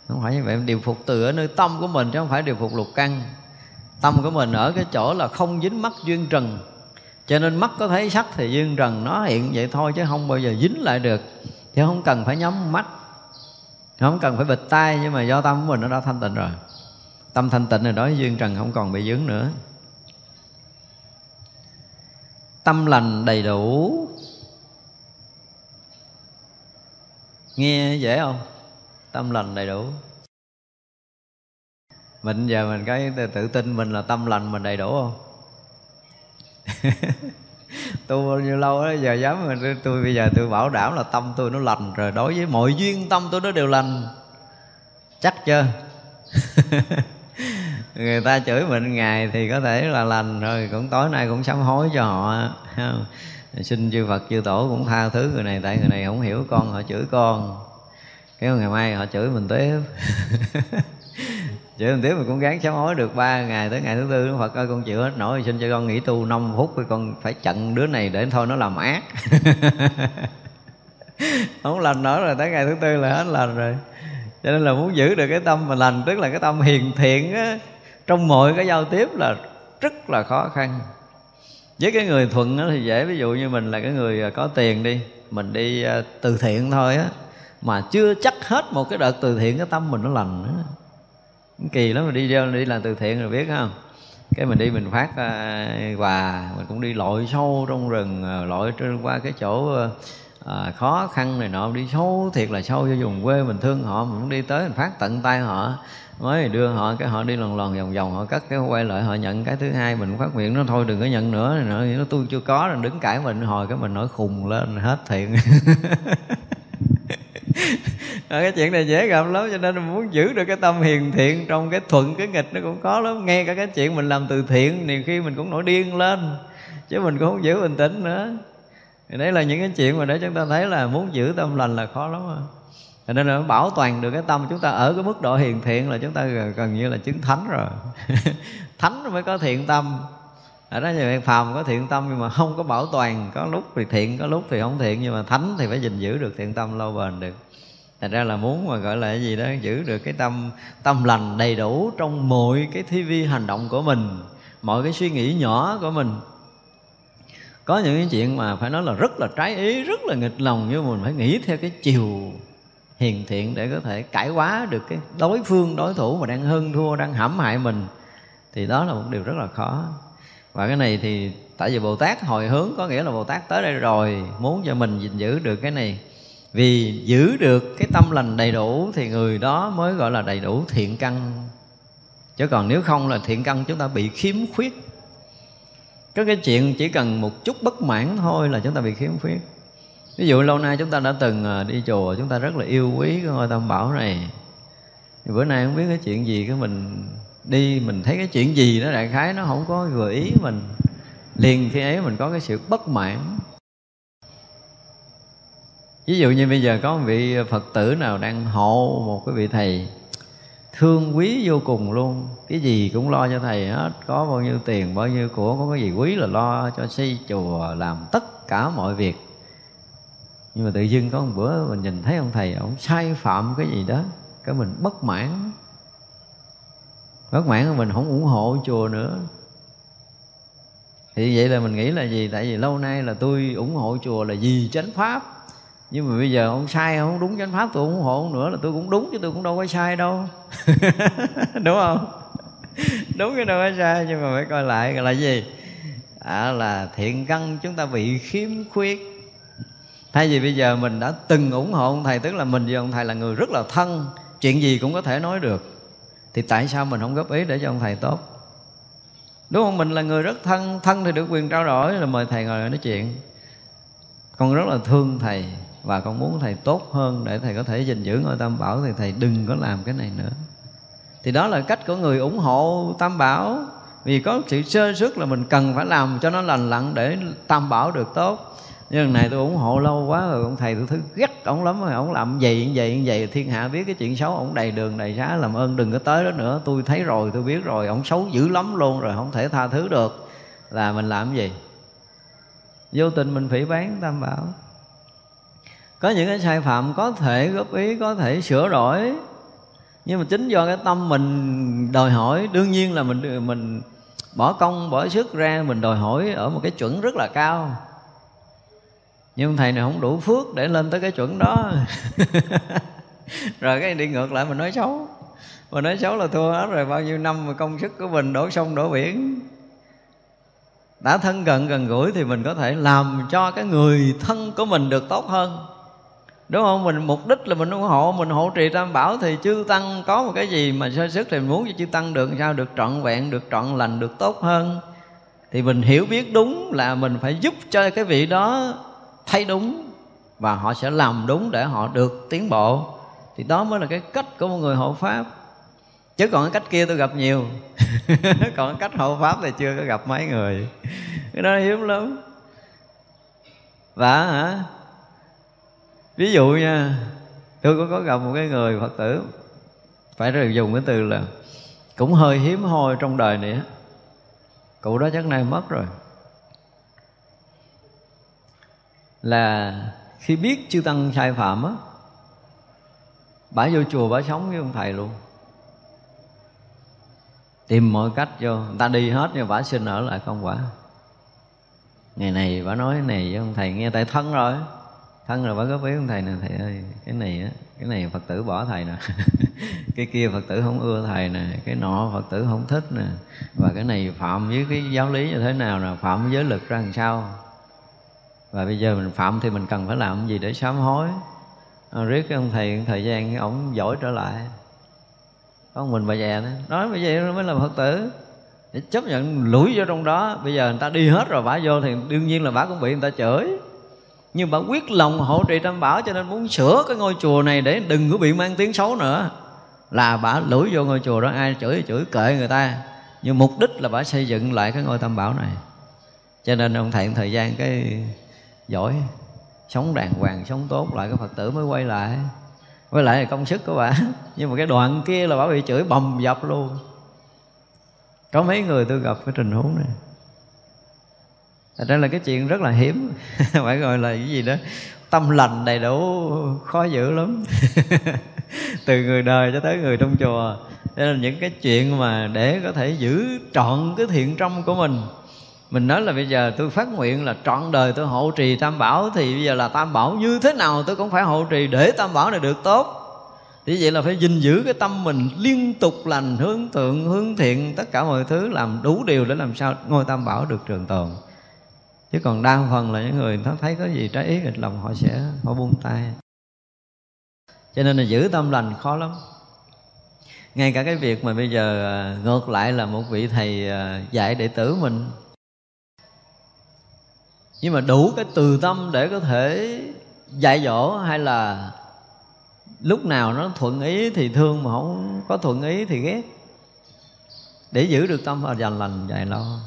Không phải như vậy, điều phục từ ở nơi tâm của mình chứ không phải điều phục lục căn. Tâm của mình ở cái chỗ là không dính mắt duyên trần. Cho nên mắt có thấy sắc thì duyên trần nó hiện vậy thôi chứ không bao giờ dính lại được. Chứ không cần phải nhắm mắt. Không cần phải bịt tai nhưng mà do tâm của mình nó đã thanh tịnh rồi. Tâm thanh tịnh rồi đó duyên trần không còn bị dướng nữa. Tâm lành đầy đủ. Nghe dễ không? Tâm lành đầy đủ. Mình giờ mình cái tự tin mình là tâm lành mình đầy đủ không? Tu bao nhiêu lâu đó giờ dám mình tôi, tôi bây giờ tôi bảo đảm là tâm tôi nó lành rồi. Đối với mọi duyên tâm tôi nó đều lành. Chắc chưa? Người ta chửi mình ngày thì có thể là lành rồi cũng tối nay cũng sám hối cho họ xin chư Phật, chư tổ cũng tha thứ người này, tại người này không hiểu con, họ chửi con. Cái ngày mai họ chửi mình tiếp. Chửi mình tiếp mình cũng gắng sám hối được ba ngày tới ngày thứ tư Phật ơi, con chịu hết nổi. Xin cho con nghỉ tu 5 phút thì con phải chặn đứa này để thôi nó làm ác. Không lành nữa rồi, tới ngày thứ tư là hết lành rồi. Cho nên là muốn giữ được cái tâm mà lành, tức là cái tâm hiền thiện á, trong mọi cái giao tiếp là rất là khó khăn với cái người thuận đó thì dễ, ví dụ như mình là cái người à, có tiền đi, mình đi à, từ thiện thôi á, mà chưa chắc hết một cái đợt từ thiện, cái tâm mình nó lành nữa. Kỳ lắm, mình đi vô đi làm từ thiện rồi biết không? Cái mình đi mình phát à, quà, mình cũng đi lội sâu trong rừng lội trên qua cái chỗ à, khó khăn này nọ đi sâu thiệt là sâu vô vùng quê mình thương họ mình cũng đi tới mình phát tận tay họ mới đưa họ cái họ đi lần lần vòng vòng họ cắt cái quay lại họ nhận cái thứ hai mình phát nguyện nó thôi đừng có nhận nữa này nữa nó tôi chưa có rồi đứng cãi mình hồi cái mình nổi khùng lên hết thiện ờ, cái chuyện này dễ gặp lắm cho nên mình muốn giữ được cái tâm hiền thiện trong cái thuận cái nghịch nó cũng có lắm. Nghe cả cái chuyện mình làm từ thiện nhiều khi mình cũng nổi điên lên chứ mình cũng không giữ bình tĩnh nữa thì đấy là những cái chuyện mà để chúng ta thấy là muốn giữ tâm lành là khó lắm cho nên là bảo toàn được cái tâm chúng ta ở cái mức độ hiền thiện là chúng ta gần như là chứng thánh rồi. Thánh mới có thiện tâm. Ở đó như phàm có thiện tâm nhưng mà không có bảo toàn. Có lúc thì thiện, có lúc thì không thiện, nhưng mà thánh thì phải gìn giữ được thiện tâm lâu bền được. Thành ra là muốn mà gọi là cái gì đó, giữ được cái tâm tâm lành đầy đủ trong mọi cái thi vi hành động của mình, mọi cái suy nghĩ nhỏ của mình có những cái chuyện mà phải nói là rất là trái ý, rất là nghịch lòng nhưng mình phải nghĩ theo cái chiều hiền thiện để có thể cải hóa được cái đối phương, đối thủ mà đang hơn thua, đang hãm hại mình. Thì đó là một điều rất là khó. Và cái này thì, tại vì bồ tát hồi hướng có nghĩa là bồ tát tới đây rồi, muốn cho mình gìn giữ được cái này. Vì giữ được cái tâm lành đầy đủ thì người đó mới gọi là đầy đủ thiện căn. Chứ còn nếu không là thiện căn chúng ta bị khiếm khuyết có cái chuyện chỉ cần một chút bất mãn thôi là chúng ta bị khiếm khuyết. Ví dụ lâu nay chúng ta đã từng à, đi chùa, chúng ta rất là yêu quý cái ngôi tam bảo này. Thì bữa nay không biết cái chuyện gì, cái mình đi, mình thấy cái chuyện gì nó đại khái nó không có gợi ý mình. Liền khi ấy mình có cái sự bất mãn. Ví dụ như bây giờ có một vị phật tử nào đang hộ một cái vị thầy thương quý vô cùng luôn. Cái gì cũng lo cho thầy hết. Có bao nhiêu tiền, bao nhiêu của, có cái gì quý là lo cho xây chùa, làm tất cả mọi việc. Nhưng mà tự dưng có một bữa mình nhìn thấy ông thầy, ông sai phạm cái gì đó, cái mình bất mãn. Bất mãn mình không ủng hộ chùa nữa. Thì vậy là mình nghĩ là gì? Tại vì lâu nay là tôi ủng hộ chùa là vì chánh pháp nhưng mà bây giờ ông sai không đúng chánh pháp tôi ủng hộ nữa là tôi cũng đúng chứ tôi cũng đâu có sai đâu. Đúng không? Đúng cái đâu có sai nhưng mà phải coi lại là gì? À, là thiện căn chúng ta bị khiếm khuyết. Thay vì bây giờ mình đã từng ủng hộ ông thầy tức là mình với ông thầy là người rất là thân chuyện gì cũng có thể nói được. Thì tại sao mình không góp ý để cho ông thầy tốt? Đúng không? Mình là người rất thân thân thì được quyền trao đổi là mời thầy ngồi nói chuyện. Con rất là thương thầy và con muốn thầy tốt hơn để thầy có thể gìn giữ ngôi tam bảo, thì thầy đừng có làm cái này nữa. Thì đó là cách của người ủng hộ tam bảo. Vì có sự sơ suất là mình cần phải làm cho nó lành lặn để tam bảo được tốt. Nhưng này tôi ủng hộ lâu quá rồi, ông thầy tôi thấy ghét ông lắm rồi. Ông làm vậy như vậy như vậy, thiên hạ biết cái chuyện xấu, ông đầy đường, đầy xá, làm ơn đừng có tới đó nữa. Tôi thấy rồi, tôi biết rồi, ông xấu dữ lắm luôn rồi, không thể tha thứ được. Là mình làm gì? Vô tình mình phỉ bán tam bảo có những cái sai phạm có thể góp ý, có thể sửa đổi. Nhưng mà chính do cái tâm mình đòi hỏi, đương nhiên là mình mình bỏ công, bỏ sức ra, mình đòi hỏi ở một cái chuẩn rất là cao. Nhưng thầy này không đủ phước để lên tới cái chuẩn đó. Rồi cái đi ngược lại, mình nói xấu. Mà nói xấu là thua hết rồi, bao nhiêu năm mà công sức của mình đổ sông, đổ biển. Đã thân gần gần gũi thì mình có thể làm cho cái người thân của mình được tốt hơn đúng không? Mình, mục đích là mình ủng hộ, mình hộ trì tam bảo thì chư tăng có một cái gì mà sơ sức thì mình muốn cho chư tăng được sao? Được trọn vẹn, được trọn lành, được tốt hơn. Thì mình hiểu biết đúng là mình phải giúp cho cái vị đó thấy đúng và họ sẽ làm đúng để họ được tiến bộ. Thì đó mới là cái cách của một người hộ pháp. Chứ còn cái cách kia tôi gặp nhiều. Còn cái cách hộ pháp thì chưa có gặp mấy người. Cái đó hiếm lắm. Và hả? Ví dụ nha tôi có, có gặp một cái người phật tử phải rồi dùng cái từ là cũng hơi hiếm hoi trong đời này cụ đó chắc nay mất rồi. Là khi biết chư tăng sai phạm á bả vô chùa bả sống với ông thầy luôn. Tìm mọi cách vô người ta đi hết nhưng bả xin ở lại không quả. Ngày này bả nói này với ông thầy nghe tại thân rồi thân rồi bả góp ý ông thầy nè thầy ơi. Cái này á cái này phật tử bỏ thầy nè. Cái kia phật tử không ưa thầy nè cái nọ phật tử không thích nè. Và cái này phạm với cái giáo lý như thế nào nè phạm với giới lực ra làm sao? Và bây giờ mình phạm thì mình cần phải làm gì để sám hối? À, riết cái ông thầy thời gian ổng giỏi trở lại. Có mình bà già nữa nói bây giờ mới là phật tử. Để chấp nhận lủi vô trong đó. Bây giờ người ta đi hết rồi bả vô thì đương nhiên là bả cũng bị người ta chửi nhưng bà quyết lòng hộ trì tam bảo cho nên muốn sửa cái ngôi chùa này để đừng có bị mang tiếng xấu nữa. Là bà lủi vô ngôi chùa đó, ai chửi chửi kệ người ta. Nhưng mục đích là bà xây dựng lại cái ngôi tam bảo này. Cho nên ông thẹn thời gian cái giỏi, sống đàng hoàng, sống tốt, lại cái phật tử mới quay lại. Quay lại là công sức của bà. Nhưng mà cái đoạn kia là bà bị chửi bầm dập luôn. Có mấy người tôi gặp cái tình huống này. Thật ra là cái chuyện rất là hiếm. Phải gọi là cái gì đó, Tâm lành đầy đủ, khó giữ lắm. Từ người đời cho tới người trong chùa. Đây là những cái chuyện mà để có thể giữ trọn cái thiện trong của mình. Mình nói là bây giờ tôi phát nguyện là trọn đời tôi hộ trì tam bảo, thì bây giờ là tam bảo như thế nào tôi cũng phải hộ trì để tam bảo này được tốt. Thì vậy là phải gìn giữ cái tâm mình liên tục lành, hướng thượng, hướng thiện, tất cả mọi thứ, làm đủ điều để làm sao ngôi tam bảo được trường tồn chứ còn đa phần là những người nó thấy có gì trái ý nghịch lòng, họ sẽ, họ buông tay. Cho nên là giữ tâm lành khó lắm. Ngay cả cái việc mà bây giờ à, ngược lại là một vị thầy à, dạy đệ tử mình. Nhưng mà đủ cái từ tâm để có thể dạy dỗ hay là lúc nào nó thuận ý thì thương mà không có thuận ý thì ghét. Để giữ được tâm và dành lành, dạy lo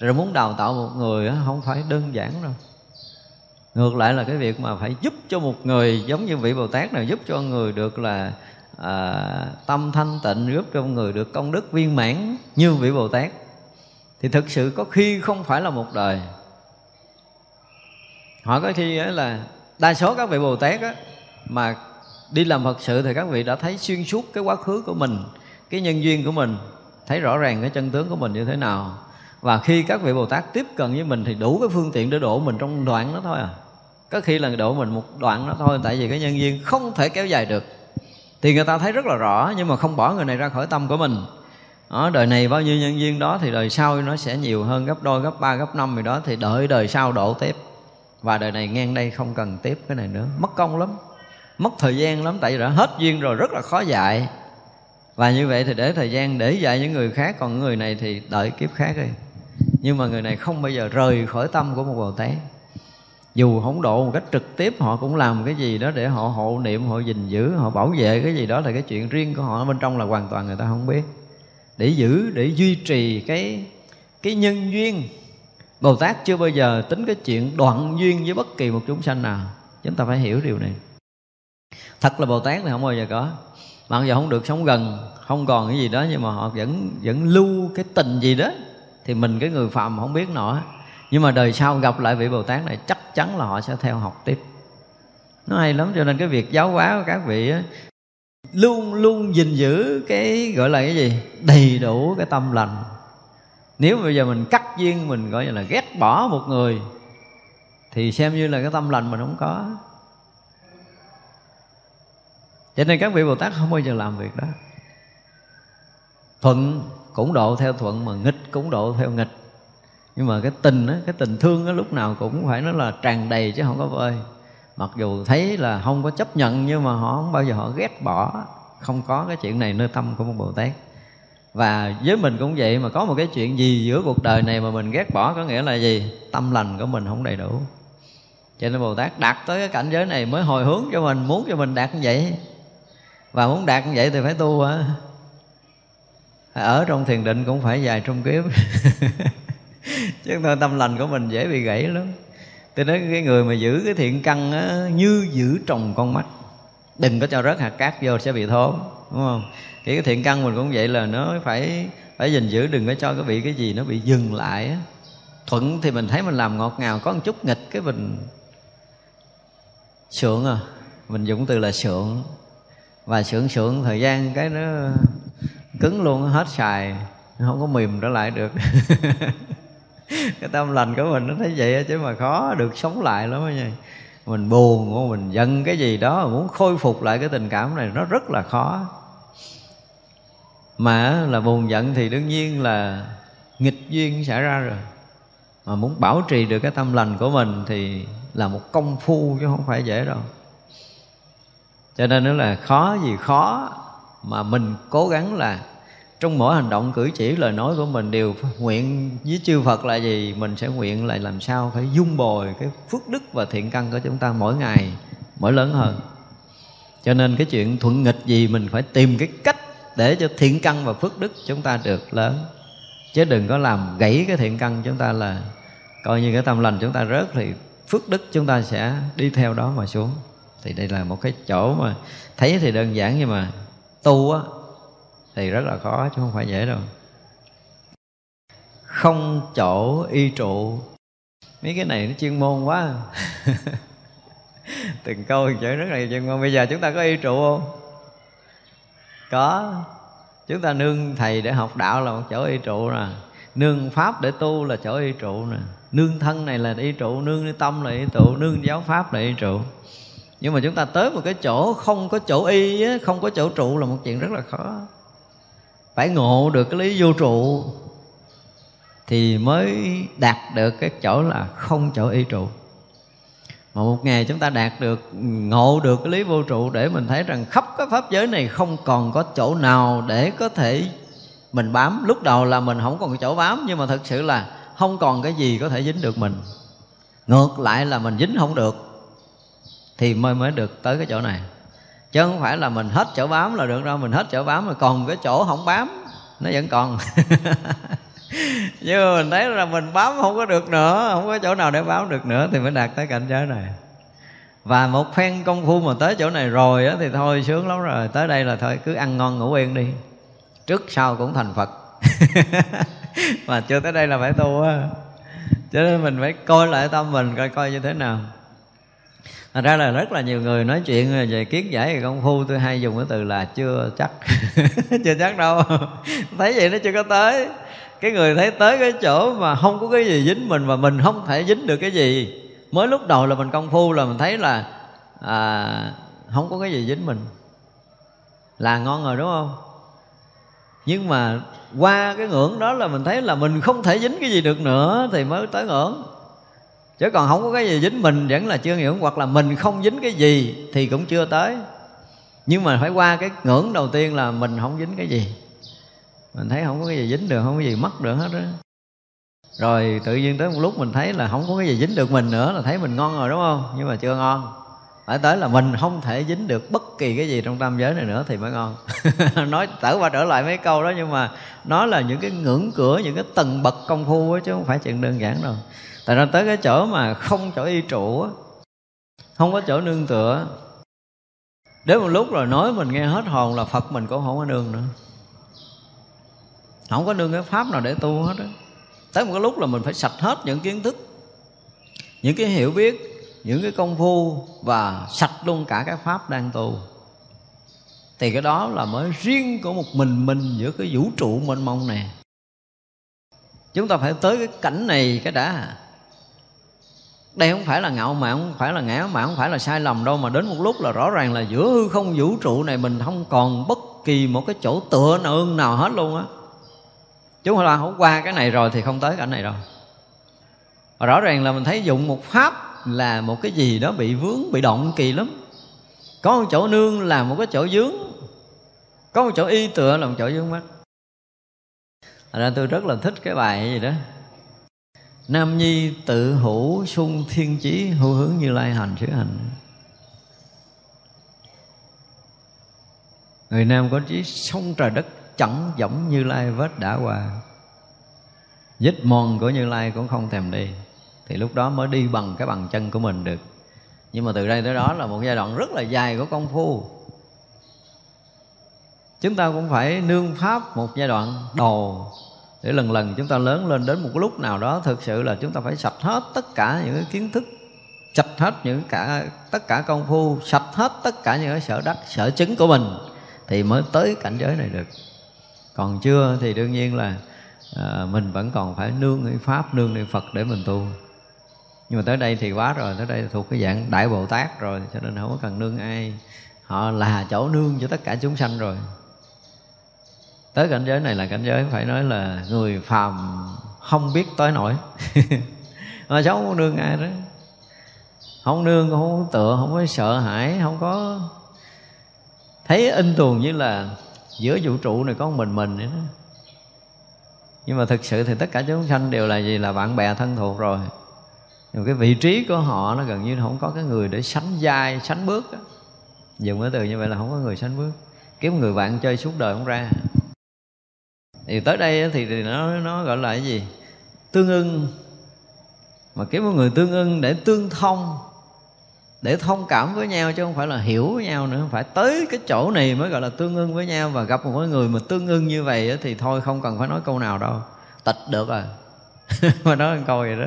rồi muốn đào tạo một người không phải đơn giản đâu. Ngược lại là cái việc mà phải giúp cho một người giống như vị bồ tát nào giúp cho người được là à, tâm thanh tịnh giúp cho người được công đức viên mãn như vị bồ tát. Thì thực sự có khi không phải là một đời. Họ có khi là đa số các vị bồ tát á, mà đi làm phật sự thì các vị đã thấy xuyên suốt cái quá khứ của mình cái nhân duyên của mình thấy rõ ràng cái chân tướng của mình như thế nào và khi các vị bồ tát tiếp cận với mình thì đủ cái phương tiện để độ mình trong đoạn đó thôi à. Có khi là độ mình một đoạn đó thôi, tại vì cái nhân duyên không thể kéo dài được. Thì người ta thấy rất là rõ, nhưng mà không bỏ người này ra khỏi tâm của mình. Ở đời này bao nhiêu nhân duyên đó thì đời sau nó sẽ nhiều hơn gấp đôi, gấp ba, gấp năm gì đó, thì đợi đời sau độ tiếp. Và đời này ngang đây không cần tiếp cái này nữa. Mất công lắm, mất thời gian lắm, tại vì đã hết duyên rồi, rất là khó dạy. Và như vậy thì để thời gian để dạy những người khác, còn người này thì đợi kiếp khác đi nhưng mà người này không bao giờ rời khỏi tâm của một bồ tát. Dù không độ một cách trực tiếp, họ cũng làm cái gì đó để họ hộ niệm, họ gìn giữ, họ bảo vệ cái gì đó là cái chuyện riêng của họ. Bên trong là hoàn toàn người ta không biết. Để giữ, để duy trì cái cái nhân duyên, Bồ Tát chưa bao giờ tính cái chuyện đoạn duyên với bất kỳ một chúng sanh nào. Chúng ta phải hiểu điều này. Thật là Bồ Tát thì không bao giờ có. Mặc dù không được sống gần, Không còn cái gì đó, Nhưng mà họ vẫn vẫn lưu cái tình gì đó. Thì mình cái người phạm không biết nổi. Nhưng mà đời sau gặp lại vị Bồ Tát này Chắc chắn là họ sẽ theo học tiếp. Nó hay lắm cho nên cái việc giáo hóa của các vị á, Luôn luôn gìn giữ cái gọi là cái gì Đầy đủ cái tâm lành. Nếu bây giờ mình cắt duyên mình gọi là ghét bỏ một người thì xem như là cái tâm lành mình không có. Cho nên các vị bồ tát không bao giờ làm việc đó. Thuận cũng độ theo thuận mà nghịch cũng độ theo nghịch. Nhưng mà cái tình á, cái tình thương á, lúc nào cũng phải nói là tràn đầy chứ không có vơi. Mặc dù thấy là không có chấp nhận nhưng mà họ không bao giờ họ ghét bỏ không có cái chuyện này nơi tâm của một bồ tát. Và với mình cũng vậy mà có một cái chuyện gì giữa cuộc đời này mà mình ghét bỏ có nghĩa là gì? Tâm lành của mình không đầy đủ. Cho nên bồ tát đạt tới cái cảnh giới này mới hồi hướng cho mình muốn cho mình đạt như vậy. Và muốn đạt như vậy thì phải tu hả? Ở trong thiền định cũng phải dài trong kiếp. Chứ thôi tâm lành của mình dễ bị gãy lắm. Tôi nói cái người mà giữ cái thiện căn á, như giữ trồng con mắt. Đừng có cho rớt hạt cát vô sẽ bị thốn đúng không? Thì cái thiện căn mình cũng vậy là nó phải phải gìn giữ đừng có cho cái bị cái gì nó bị dừng lại á. Thuận thì mình thấy mình làm ngọt ngào có một chút nghịch cái mình sượng à. Mình dùng từ là sượng. Và sượng sượng thời gian cái nó cứng luôn, hết xài. Không có mềm trở lại được. Cái tâm lành của mình nó thấy vậy chứ mà khó được sống lại lắm nha. Mình buồn mình giận cái gì đó muốn khôi phục lại cái tình cảm này, nó rất là khó. Mà là buồn giận thì đương nhiên là nghịch duyên xảy ra rồi. Mà muốn bảo trì được cái tâm lành của mình thì là một công phu, chứ không phải dễ đâu. Cho nên nó là khó gì khó mà mình cố gắng là trong mỗi hành động cử chỉ, lời nói của mình đều nguyện với chư Phật là gì? Mình sẽ nguyện là làm sao phải dung bồi cái phước đức và thiện căn của chúng ta mỗi ngày, mỗi lớn hơn. Cho nên cái chuyện thuận nghịch gì mình phải tìm cái cách để cho thiện căn và phước đức chúng ta được lớn. Chứ đừng có làm gãy cái thiện căn chúng ta là coi như cái tâm lành chúng ta rớt thì phước đức chúng ta sẽ đi theo đó mà xuống. Thì đây là một cái chỗ mà thấy thì đơn giản nhưng mà tu á, thì rất là khó chứ không phải dễ đâu. Không chỗ y trụ. Mấy cái này nó chuyên môn quá. Từng câu chữ rất là chuyên môn. Bây giờ chúng ta có y trụ không? Có. Chúng ta nương thầy để học đạo là một chỗ y trụ nè. Nương pháp để tu là chỗ y trụ nè. Nương thân này là y trụ, nương tâm là y trụ, nương giáo pháp là y trụ nhưng mà chúng ta tới một cái chỗ không có chỗ y không có chỗ trụ là một chuyện rất là khó. Phải ngộ được cái lý vô trụ thì mới đạt được cái chỗ là không chỗ y trụ. Mà một ngày chúng ta đạt được, ngộ được cái lý vô trụ để mình thấy rằng khắp cái pháp giới này không còn có chỗ nào để có thể mình bám. Lúc đầu là mình không còn chỗ bám, nhưng mà thật sự là không còn cái gì có thể dính được mình. Ngược lại là mình dính không được thì mới mới được tới cái chỗ này. Chứ không phải là mình hết chỗ bám là được đâu, mình hết chỗ bám mà còn cái chỗ không bám, nó vẫn còn. Nhưng mà mình thấy là mình bám không có được nữa, không có chỗ nào để bám được nữa thì mới đạt tới cảnh giới này. Và một phen công phu mà tới chỗ này rồi á thì thôi, sướng lắm rồi, tới đây là thôi, cứ ăn ngon ngủ yên đi. Trước sau cũng thành phật. Mà chưa tới đây là phải tu á. Cho nên mình phải coi lại tâm mình coi coi như thế nào thành ra là rất là nhiều người nói chuyện về kiến giải về công phu. Tôi hay dùng cái từ là chưa chắc. Chưa chắc đâu. Thấy vậy nó chưa có tới. Cái người thấy tới cái chỗ mà không có cái gì dính mình Và mình không thể dính được cái gì. Mới lúc đầu là mình công phu là mình thấy là à, Không có cái gì dính mình. Là ngon rồi đúng không? Nhưng mà qua cái ngưỡng đó là mình thấy là mình không thể dính cái gì được nữa thì mới tới ngưỡng chứ còn không có cái gì dính mình vẫn là chưa ngưỡng hoặc là mình không dính cái gì thì cũng chưa tới. Nhưng mà phải qua cái ngưỡng đầu tiên là mình không dính cái gì. Mình thấy không có cái gì dính được không có gì mất được hết đó rồi tự nhiên tới một lúc mình thấy là không có cái gì dính được mình nữa là thấy mình ngon rồi đúng không? Nhưng mà chưa ngon. Phải tới là mình không thể dính được bất kỳ cái gì trong tam giới này nữa thì mới ngon. Nói trở qua trở lại mấy câu đó nhưng mà nó là những cái ngưỡng cửa những cái tầng bậc công phu đó, chứ không phải chuyện đơn giản đâu tại ra tới cái chỗ mà không chỗ y trụ không có chỗ nương tựa. Đến một lúc rồi nói mình nghe hết hồn là phật mình cũng không có nương nữa. Không có nương cái pháp nào để tu hết á. Tới một cái lúc là mình phải sạch hết những kiến thức, những cái hiểu biết, những cái công phu và sạch luôn cả cái pháp đang tu. Thì cái đó là mới riêng của một mình mình giữa cái vũ trụ mênh mông này. Chúng ta phải tới cái cảnh này cái đã đây không phải là ngạo mạn, không phải là ngã mạn, không phải là sai lầm đâu, mà đến một lúc là rõ ràng là giữa hư không vũ trụ này mình không còn bất kỳ một cái chỗ tựa nương nào hết luôn á. Chúng là không qua cái này rồi thì không tới cảnh này đâu và rõ ràng là mình thấy dụng một pháp là một cái gì đó bị vướng, bị động kỳ lắm. Có một chỗ nương là một cái chỗ dướng, có một chỗ y tựa là một chỗ dướng mắt Thật ra tôi rất là thích cái bài gì đó. Nam nhi tự hữu sung thiên chí, hữu hướng như lai hành sứ hành. Người Nam có trí sông trời đất chẳng giống như lai vết đã qua. Dít mòn của Như Lai cũng không thèm đi. Thì lúc đó mới đi bằng cái bằng chân của mình được. Nhưng mà từ đây tới đó là một giai đoạn rất là dài của công phu. Chúng ta cũng phải nương pháp một giai đoạn đầu để lần lần chúng ta lớn lên đến một lúc nào đó Thực sự là chúng ta phải sạch hết tất cả những cái kiến thức Sạch hết những cả tất cả công phu Sạch hết tất cả những cái sở đắc, sở chứng của mình Thì mới tới cảnh giới này được. Còn chưa thì đương nhiên là à, mình vẫn còn phải nương cái pháp nương cái phật để mình tu. Nhưng mà tới đây thì quá rồi tới đây thuộc cái dạng đại bồ tát rồi cho nên không có cần nương ai. Họ là chỗ nương cho tất cả chúng sanh rồi tới cảnh giới này là cảnh giới phải nói là người phàm không biết tới nổi. Mà cháu không nương ai đó. Không nương, không có tựa, không có sợ hãi, không có thấy in tuồng như là giữa vũ trụ này có mình mình vậy đó. Nhưng mà thực sự thì tất cả chúng sanh đều là gì? Là bạn bè thân thuộc rồi. Nhưng cái vị trí của họ nó gần như không có cái người để sánh vai, sánh bước đó. dùng cái từ như vậy là không có người sánh bước. Kiếm người bạn chơi suốt đời không ra thì tới đây thì, thì nó nó gọi là cái gì? Tương ưng. Mà kiếm một người tương ưng để tương thông để thông cảm với nhau chứ không phải là hiểu với nhau nữa. Phải tới cái chỗ này mới gọi là tương ưng với nhau. Và gặp một cái người mà tương ưng như vậy thì thôi không cần phải nói câu nào đâu. Tịch được rồi à? mà nói một câu vậy đó.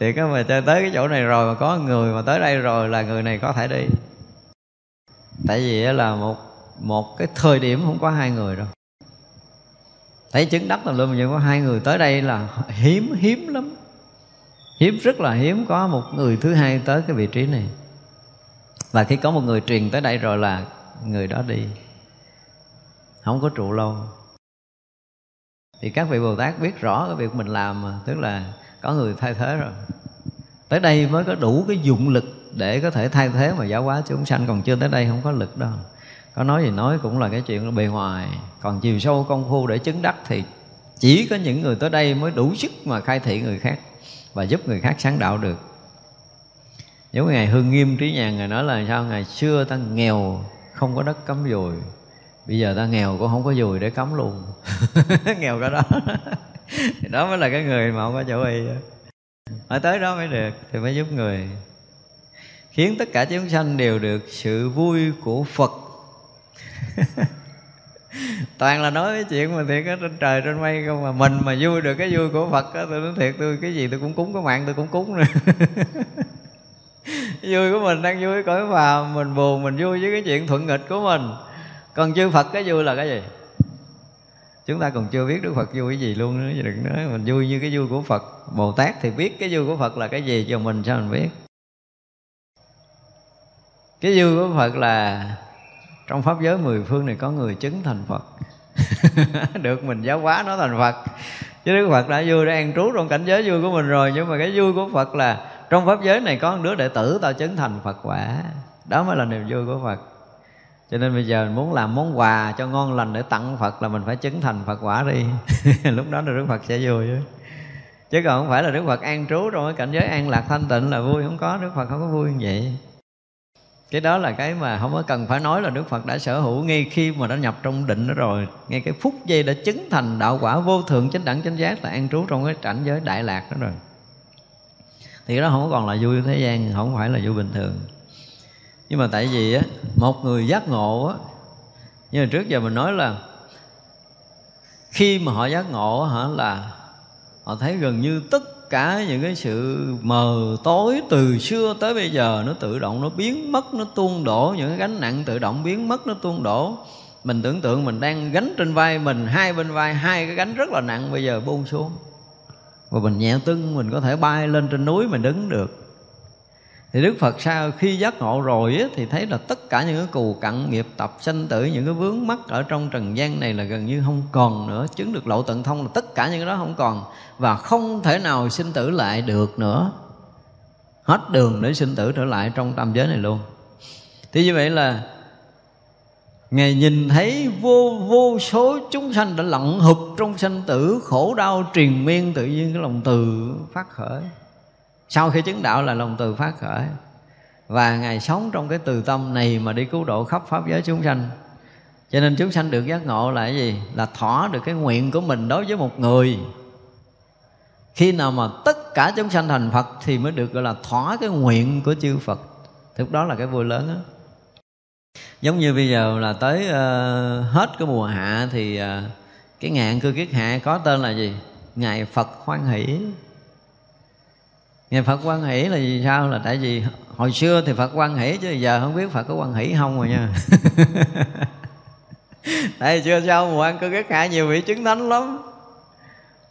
Thì cái mà chơi tới cái chỗ này rồi mà có người mà tới đây rồi là người này có thể đi. Tại vì là một một cái thời điểm không có hai người đâu thấy chứng đắc là luôn, nhưng có hai người tới đây là hiếm hiếm lắm. Hiếm, rất là hiếm có một người thứ hai tới cái vị trí này. Và khi có một người truyền tới đây rồi là người đó đi. Không có trụ lâu. Thì các vị bồ tát biết rõ cái việc mình làm mà, tức là có người thay thế rồi. Tới đây mới có đủ cái dụng lực để có thể thay thế mà giáo hóa chúng sanh, còn chưa tới đây không có lực đâu có nói gì nói cũng là cái chuyện bề ngoài. Còn chiều sâu công phu để chứng đắc thì chỉ có những người tới đây mới đủ sức mà khai thị người khác và giúp người khác sáng đạo được. Giống ngày hương nghiêm trí nhàn ngài nói là sao? Ngày xưa ta nghèo, không có đất cắm dùi. Bây giờ ta nghèo cũng không có dùi để cắm luôn. Nghèo cái đó. Thì đó mới là cái người mà không có chỗ y ở tới đó mới được, thì mới giúp người. Khiến tất cả chúng sanh đều được sự vui của phật toàn là nói cái chuyện mà thiệt ở trên trời, trên mây không mà mình mà vui được cái vui của phật á, tôi nói thiệt, tôi cái gì tôi cũng cúng, có mạng tôi cũng cúng nữa. Vui của mình đang vui, cõi phàm mình buồn, mình vui với cái chuyện thuận nghịch của mình. Còn chư phật cái vui là cái gì? Chúng ta còn chưa biết đức phật vui cái gì luôn nữa, đừng nói mình vui như cái vui của phật. Bồ tát thì biết cái vui của phật là cái gì, cho mình sao mình biết? Cái vui của phật là trong pháp giới mười phương này có người chứng thành phật. Được mình giáo hóa nó thành phật. Chứ đức phật đã vui đã an trú trong cảnh giới vui của mình rồi. Nhưng mà cái vui của phật là trong pháp giới này có một đứa đệ tử tao chứng thành phật quả. Đó mới là niềm vui của phật. Cho nên bây giờ muốn làm món quà cho ngon lành để tặng phật là mình phải chứng thành phật quả đi. Lúc đó là đức phật sẽ vui. Chứ chứ còn không phải là đức phật an trú trong cái cảnh giới an lạc thanh tịnh là vui. Không có đức phật không có vui như vậy cái đó là cái mà không có cần phải nói là đức phật đã sở hữu ngay khi mà đã nhập trong định đó rồi. Ngay cái phút giây đã chứng thành đạo quả vô thượng chánh đẳng chánh giác là an trú trong cái cảnh giới đại lạc đó rồi. Thì đó không còn là vui thế gian, không phải là vui bình thường. Nhưng mà tại vì á, một người giác ngộ á như là trước giờ mình nói là khi mà họ giác ngộ hả, là họ thấy gần như tất cả những cái sự mờ tối từ xưa tới bây giờ nó tự động nó biến mất, nó tuôn đổ. Những cái gánh nặng tự động biến mất, nó tuôn đổ. Mình tưởng tượng mình đang gánh trên vai mình, hai bên vai, hai cái gánh rất là nặng, bây giờ buông xuống. Và mình nhẹ tưng, mình có thể bay lên trên núi, mình đứng được thì đức phật sau khi giác ngộ rồi á, thì thấy là tất cả những cái cù cặn nghiệp tập sanh tử những cái vướng mắc ở trong trần gian này là gần như không còn nữa chứng được lộ tận thông là tất cả những cái đó không còn và không thể nào sinh tử lại được nữa. Hết đường để sinh tử trở lại trong tam giới này luôn. Thì như vậy là Ngài nhìn thấy vô vô số chúng sanh đã lặn hụp trong sanh tử Khổ đau triền miên tự nhiên cái lòng từ phát khởi sau khi chứng đạo là lòng từ phát khởi. Và ngài sống trong cái từ tâm này mà đi cứu độ khắp pháp giới chúng sanh. Cho nên chúng sanh được giác ngộ là cái gì? Là thỏa được cái nguyện của mình đối với một người. Khi nào mà tất cả chúng sanh thành phật thì mới được gọi là thỏa cái nguyện của chư phật. Thực đó là cái vui lớn đó giống như bây giờ là tới uh, hết cái mùa hạ thì uh, cái ngạn cư kiết hạ có tên là gì? Ngài phật hoan hỷ. Ngày Phật quan hỷ là gì sao? Là tại vì hồi xưa thì Phật quan hỷ chứ giờ không biết Phật có quan hỷ không rồi nha. tại vì chưa sau mùa ăn cơ kết hạ nhiều vị chứng thánh lắm.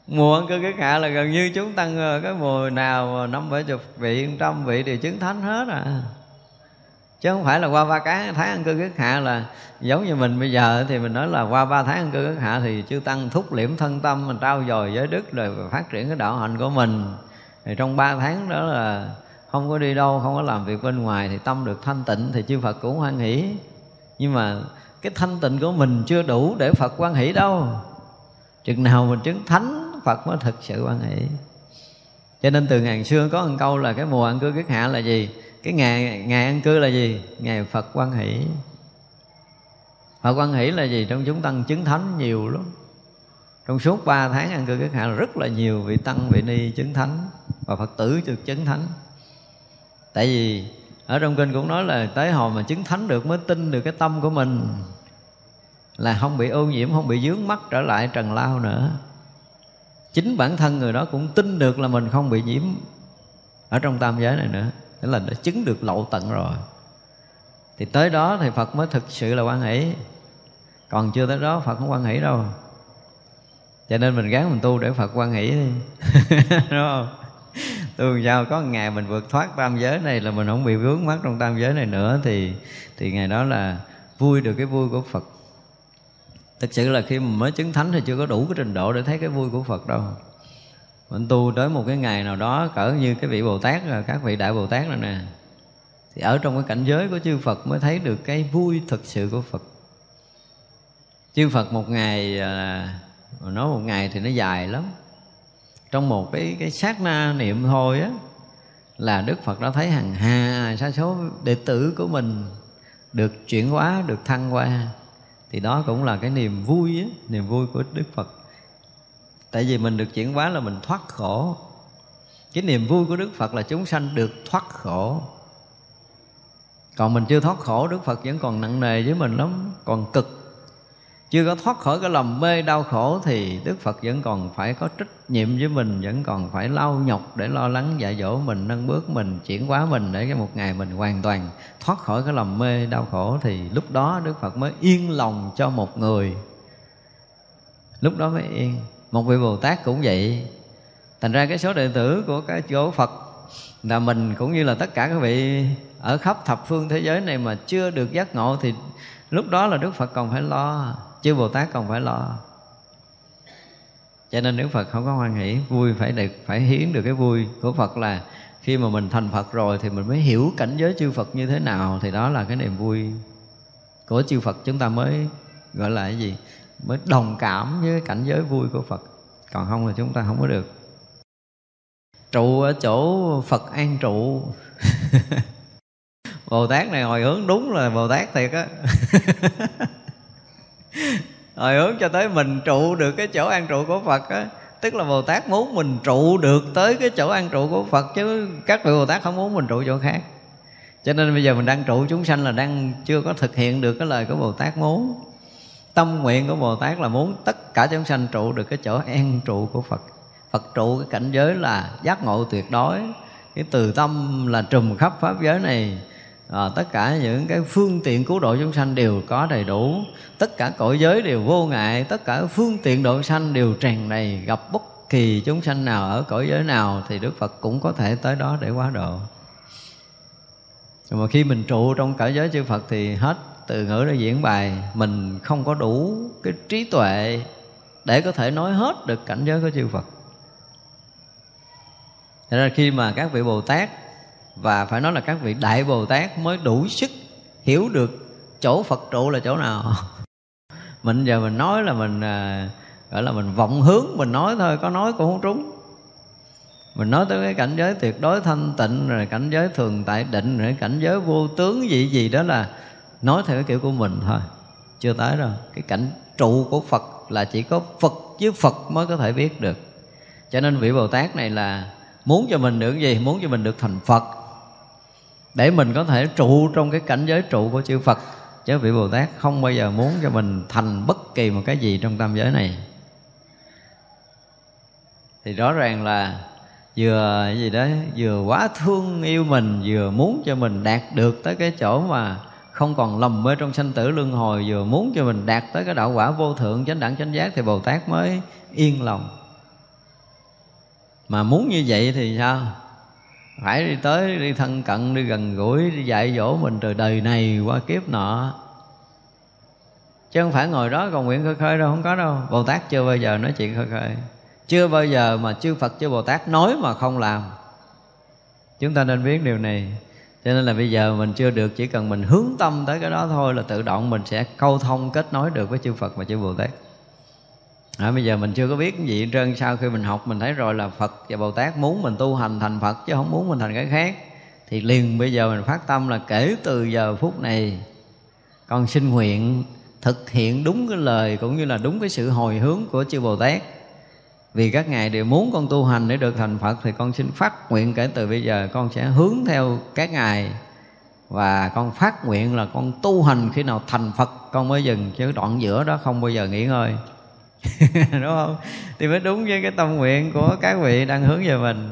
Mùa ăn cơ kết hạ là gần như chúng tăng ờ, cái mùa nào năm bảy chục vị, trăm vị đều chứng thánh hết à chứ không phải là qua ba cái tháng ăn cư kiết hạ là giống như mình bây giờ thì mình nói là qua ba tháng ăn cư kiết hạ thì chưa tăng thúc liễm thân tâm mình trao dồi giới đức rồi phát triển cái đạo hạnh của mình thì trong ba tháng đó là không có đi đâu, không có làm việc bên ngoài thì tâm được thanh tịnh thì chư Phật cũng hoan hỷ. Nhưng mà cái thanh tịnh của mình chưa đủ để Phật quan hỷ đâu. Chừng nào mình chứng thánh, Phật mới thực sự quan hỷ. Cho nên từ ngàn xưa có một câu là cái mùa ăn cư kiết hạ là gì? Cái ngày ngày ăn cư là gì? Ngày Phật quan hỷ. Phật quan hỷ là gì? Trong chúng tăng chứng thánh nhiều lắm. Trong suốt ba tháng ăn cư kiết hạ là rất là nhiều vị tăng, vị ni chứng thánh và phật tử được chứng thánh. Tại vì ở trong kinh cũng nói là tới hồi mà chứng thánh được mới tin được cái tâm của mình, là không bị ô nhiễm, không bị dướng mắt trở lại trần lao nữa. Chính bản thân người đó cũng tin được là mình không bị nhiễm ở trong tam giới này nữa. Tức là đã chứng được lậu tận rồi. Thì tới đó thì phật mới thực sự là quan hỷ. Còn chưa tới đó phật không quan hỷ đâu. Cho nên mình gắng mình tu để phật quan hỷ đi. Đúng không? Tu sao có ngày mình vượt thoát tam giới này là mình không bị vướng mắc trong tam giới này nữa, thì thì ngày đó là vui được cái vui của phật. Thực sự là khi mình mới chứng thánh thì chưa có đủ cái trình độ để thấy cái vui của phật đâu. Mình tu tới một cái ngày nào đó, cỡ như cái vị bồ tát à, các vị đại bồ tát này nè, thì ở trong cái cảnh giới của chư phật mới thấy được cái vui thực sự của phật. Chư phật một ngày à, nói một ngày thì nó dài lắm trong một cái cái sát na niệm thôi á là Đức Phật đã thấy hàng hà sa số đệ tử của mình được chuyển hóa, được thăng qua thì đó cũng là cái niềm vui á, niềm vui của Đức Phật. Tại vì mình được chuyển hóa là mình thoát khổ. Cái niềm vui của Đức Phật là chúng sanh được thoát khổ. Còn mình chưa thoát khổ Đức Phật vẫn còn nặng nề với mình lắm, còn cực chưa có thoát khỏi cái lầm mê, đau khổ thì Đức Phật vẫn còn phải có trách nhiệm với mình, vẫn còn phải lau nhọc để lo lắng, dạy dỗ mình, nâng bước mình, chuyển hóa mình để cái một ngày mình hoàn toàn thoát khỏi cái lầm mê, đau khổ. Thì lúc đó Đức Phật mới yên lòng cho một người. Lúc đó mới yên. Một vị Bồ Tát cũng vậy. Thành ra cái số đệ tử của cái chỗ Phật là mình cũng như là tất cả các vị ở khắp thập phương thế giới này mà chưa được giác ngộ thì lúc đó là Đức Phật còn phải lo chứ bồ tát còn phải lo. Cho nên đức phật không có hoan hỷ, vui phải được, phải hiến được cái vui của phật là khi mà mình thành phật rồi thì mình mới hiểu cảnh giới chư phật như thế nào, thì đó là cái niềm vui của chư phật. Chúng ta mới, gọi là cái gì? Mới đồng cảm với cảnh giới vui của phật. Còn không là chúng ta không có được. Trụ ở chỗ phật an trụ. Bồ tát này hồi hướng đúng là bồ tát thiệt á. hồi hướng cho tới mình trụ được cái chỗ an trụ của phật á, tức là bồ tát muốn mình trụ được tới cái chỗ an trụ của phật chứ các vị bồ tát không muốn mình trụ chỗ khác. Cho nên bây giờ mình đang trụ chúng sanh là đang chưa có thực hiện được cái lời của bồ tát muốn. Tâm nguyện của bồ tát là muốn tất cả chúng sanh trụ được cái chỗ an trụ của phật. Phật trụ cái cảnh giới là giác ngộ tuyệt đối. Cái từ tâm là trùm khắp pháp giới này à, tất cả những cái phương tiện cứu độ chúng sanh đều có đầy đủ. Tất cả cõi giới đều vô ngại. Tất cả phương tiện độ sanh đều tràn đầy. Gặp bất kỳ chúng sanh nào ở cõi giới nào thì đức phật cũng có thể tới đó để quá độ. Mà khi mình trụ trong cõi giới chư phật thì hết từ ngữ để diễn bài mình không có đủ cái trí tuệ để có thể nói hết được cảnh giới của chư phật. Thế ra khi mà các vị Bồ Tát và phải nói là các vị đại bồ tát mới đủ sức hiểu được chỗ phật trụ là chỗ nào. Mình giờ mình nói là mình à, gọi là mình vọng hướng mình nói thôi có nói cũng không trúng. Mình nói tới cái cảnh giới tuyệt đối thanh tịnh rồi cảnh giới thường tại định rồi cảnh giới vô tướng gì gì đó là nói theo cái kiểu của mình thôi. Chưa tới đâu. Cái cảnh trụ của phật là chỉ có phật với phật mới có thể biết được. Cho nên vị bồ tát này là muốn cho mình được gì? Muốn cho mình được thành phật để mình có thể trụ trong cái cảnh giới trụ của chư Phật. Chứ vị Bồ Tát không bao giờ muốn cho mình thành bất kỳ một cái gì trong tam giới này. Thì rõ ràng là vừa gì đó vừa quá thương yêu mình, vừa muốn cho mình đạt được tới cái chỗ mà không còn lầm mê trong sanh tử luân hồi, vừa muốn cho mình đạt tới cái đạo quả vô thượng, chánh đẳng, chánh giác thì bồ tát mới yên lòng. Mà muốn như vậy thì sao? Phải đi tới, đi thân cận, đi gần gũi, đi dạy dỗ mình từ đời này qua kiếp nọ. Chứ không phải ngồi đó cầu nguyện khơi khơi đâu, không có đâu. Bồ tát chưa bao giờ nói chuyện khơi khơi. Chưa bao giờ mà chư phật, chư bồ tát nói mà không làm. Chúng ta nên biết điều này. Cho nên là bây giờ mình chưa được, chỉ cần mình hướng tâm tới cái đó thôi là tự động mình sẽ câu thông kết nối được với chư phật và chư bồ tát à, bây giờ mình chưa có biết cái gì trơn. Sau khi mình học mình thấy rồi là phật và bồ tát muốn mình tu hành thành phật chứ không muốn mình thành cái khác. Thì liền bây giờ mình phát tâm là kể từ giờ phút này con xin nguyện thực hiện đúng cái lời cũng như là đúng cái sự hồi hướng của chư bồ tát. Vì các ngài đều muốn con tu hành để được thành phật thì con xin phát nguyện kể từ bây giờ con sẽ hướng theo các ngài. Và con phát nguyện là con tu hành khi nào thành phật con mới dừng chứ đoạn giữa đó không bao giờ nghỉ ngơi. đúng không? Thì mới đúng với cái tâm nguyện của các vị đang hướng về mình.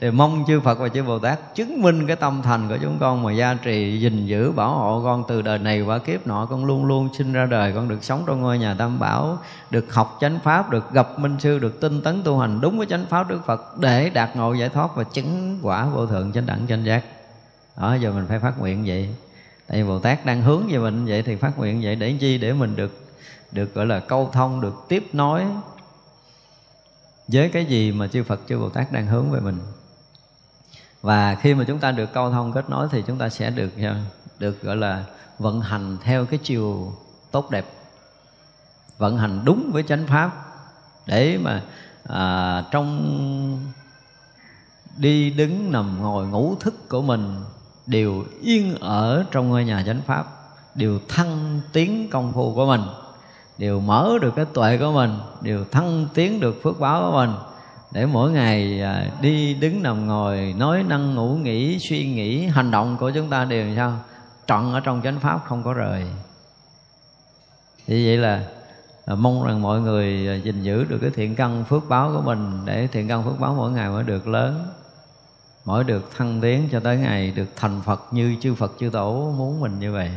Thì mong chư Phật và chư Bồ Tát chứng minh cái tâm thành của chúng con mà gia trì, gìn giữ, bảo hộ con từ đời này qua kiếp nọ. Con luôn luôn sinh ra đời, con được sống trong ngôi nhà tam bảo, được học chánh pháp, được gặp minh sư, được tinh tấn tu hành đúng với chánh pháp Đức Phật để đạt ngộ giải thoát và chứng quả vô thượng chánh đẳng, chánh giác. Đó, giờ mình phải phát nguyện vậy. Tại vì Bồ Tát đang hướng về mình vậy thì phát nguyện vậy để chi? Để mình được được gọi là câu thông được tiếp nối với cái gì mà chư Phật chư Bồ Tát đang hướng về mình. Và khi mà chúng ta được câu thông kết nối thì chúng ta sẽ được à, được gọi là vận hành theo cái chiều tốt đẹp vận hành đúng với chánh pháp để mà à, trong đi đứng nằm ngồi ngủ thức của mình đều yên ở trong ngôi nhà chánh pháp đều thăng tiến công phu của mình đều mở được cái tuệ của mình đều thăng tiến được phước báo của mình để mỗi ngày à, đi đứng nằm ngồi nói năng ngủ nghỉ suy nghĩ hành động của chúng ta đều sao? Trọn ở trong chánh pháp không có rời. Vì vậy là, à, mong rằng mọi người à, gìn giữ được cái thiện căn phước báo của mình để thiện căn phước báo mỗi ngày mới được lớn. Mỗi được thăng tiến cho tới ngày được thành Phật như chư Phật chư Tổ muốn mình như vậy.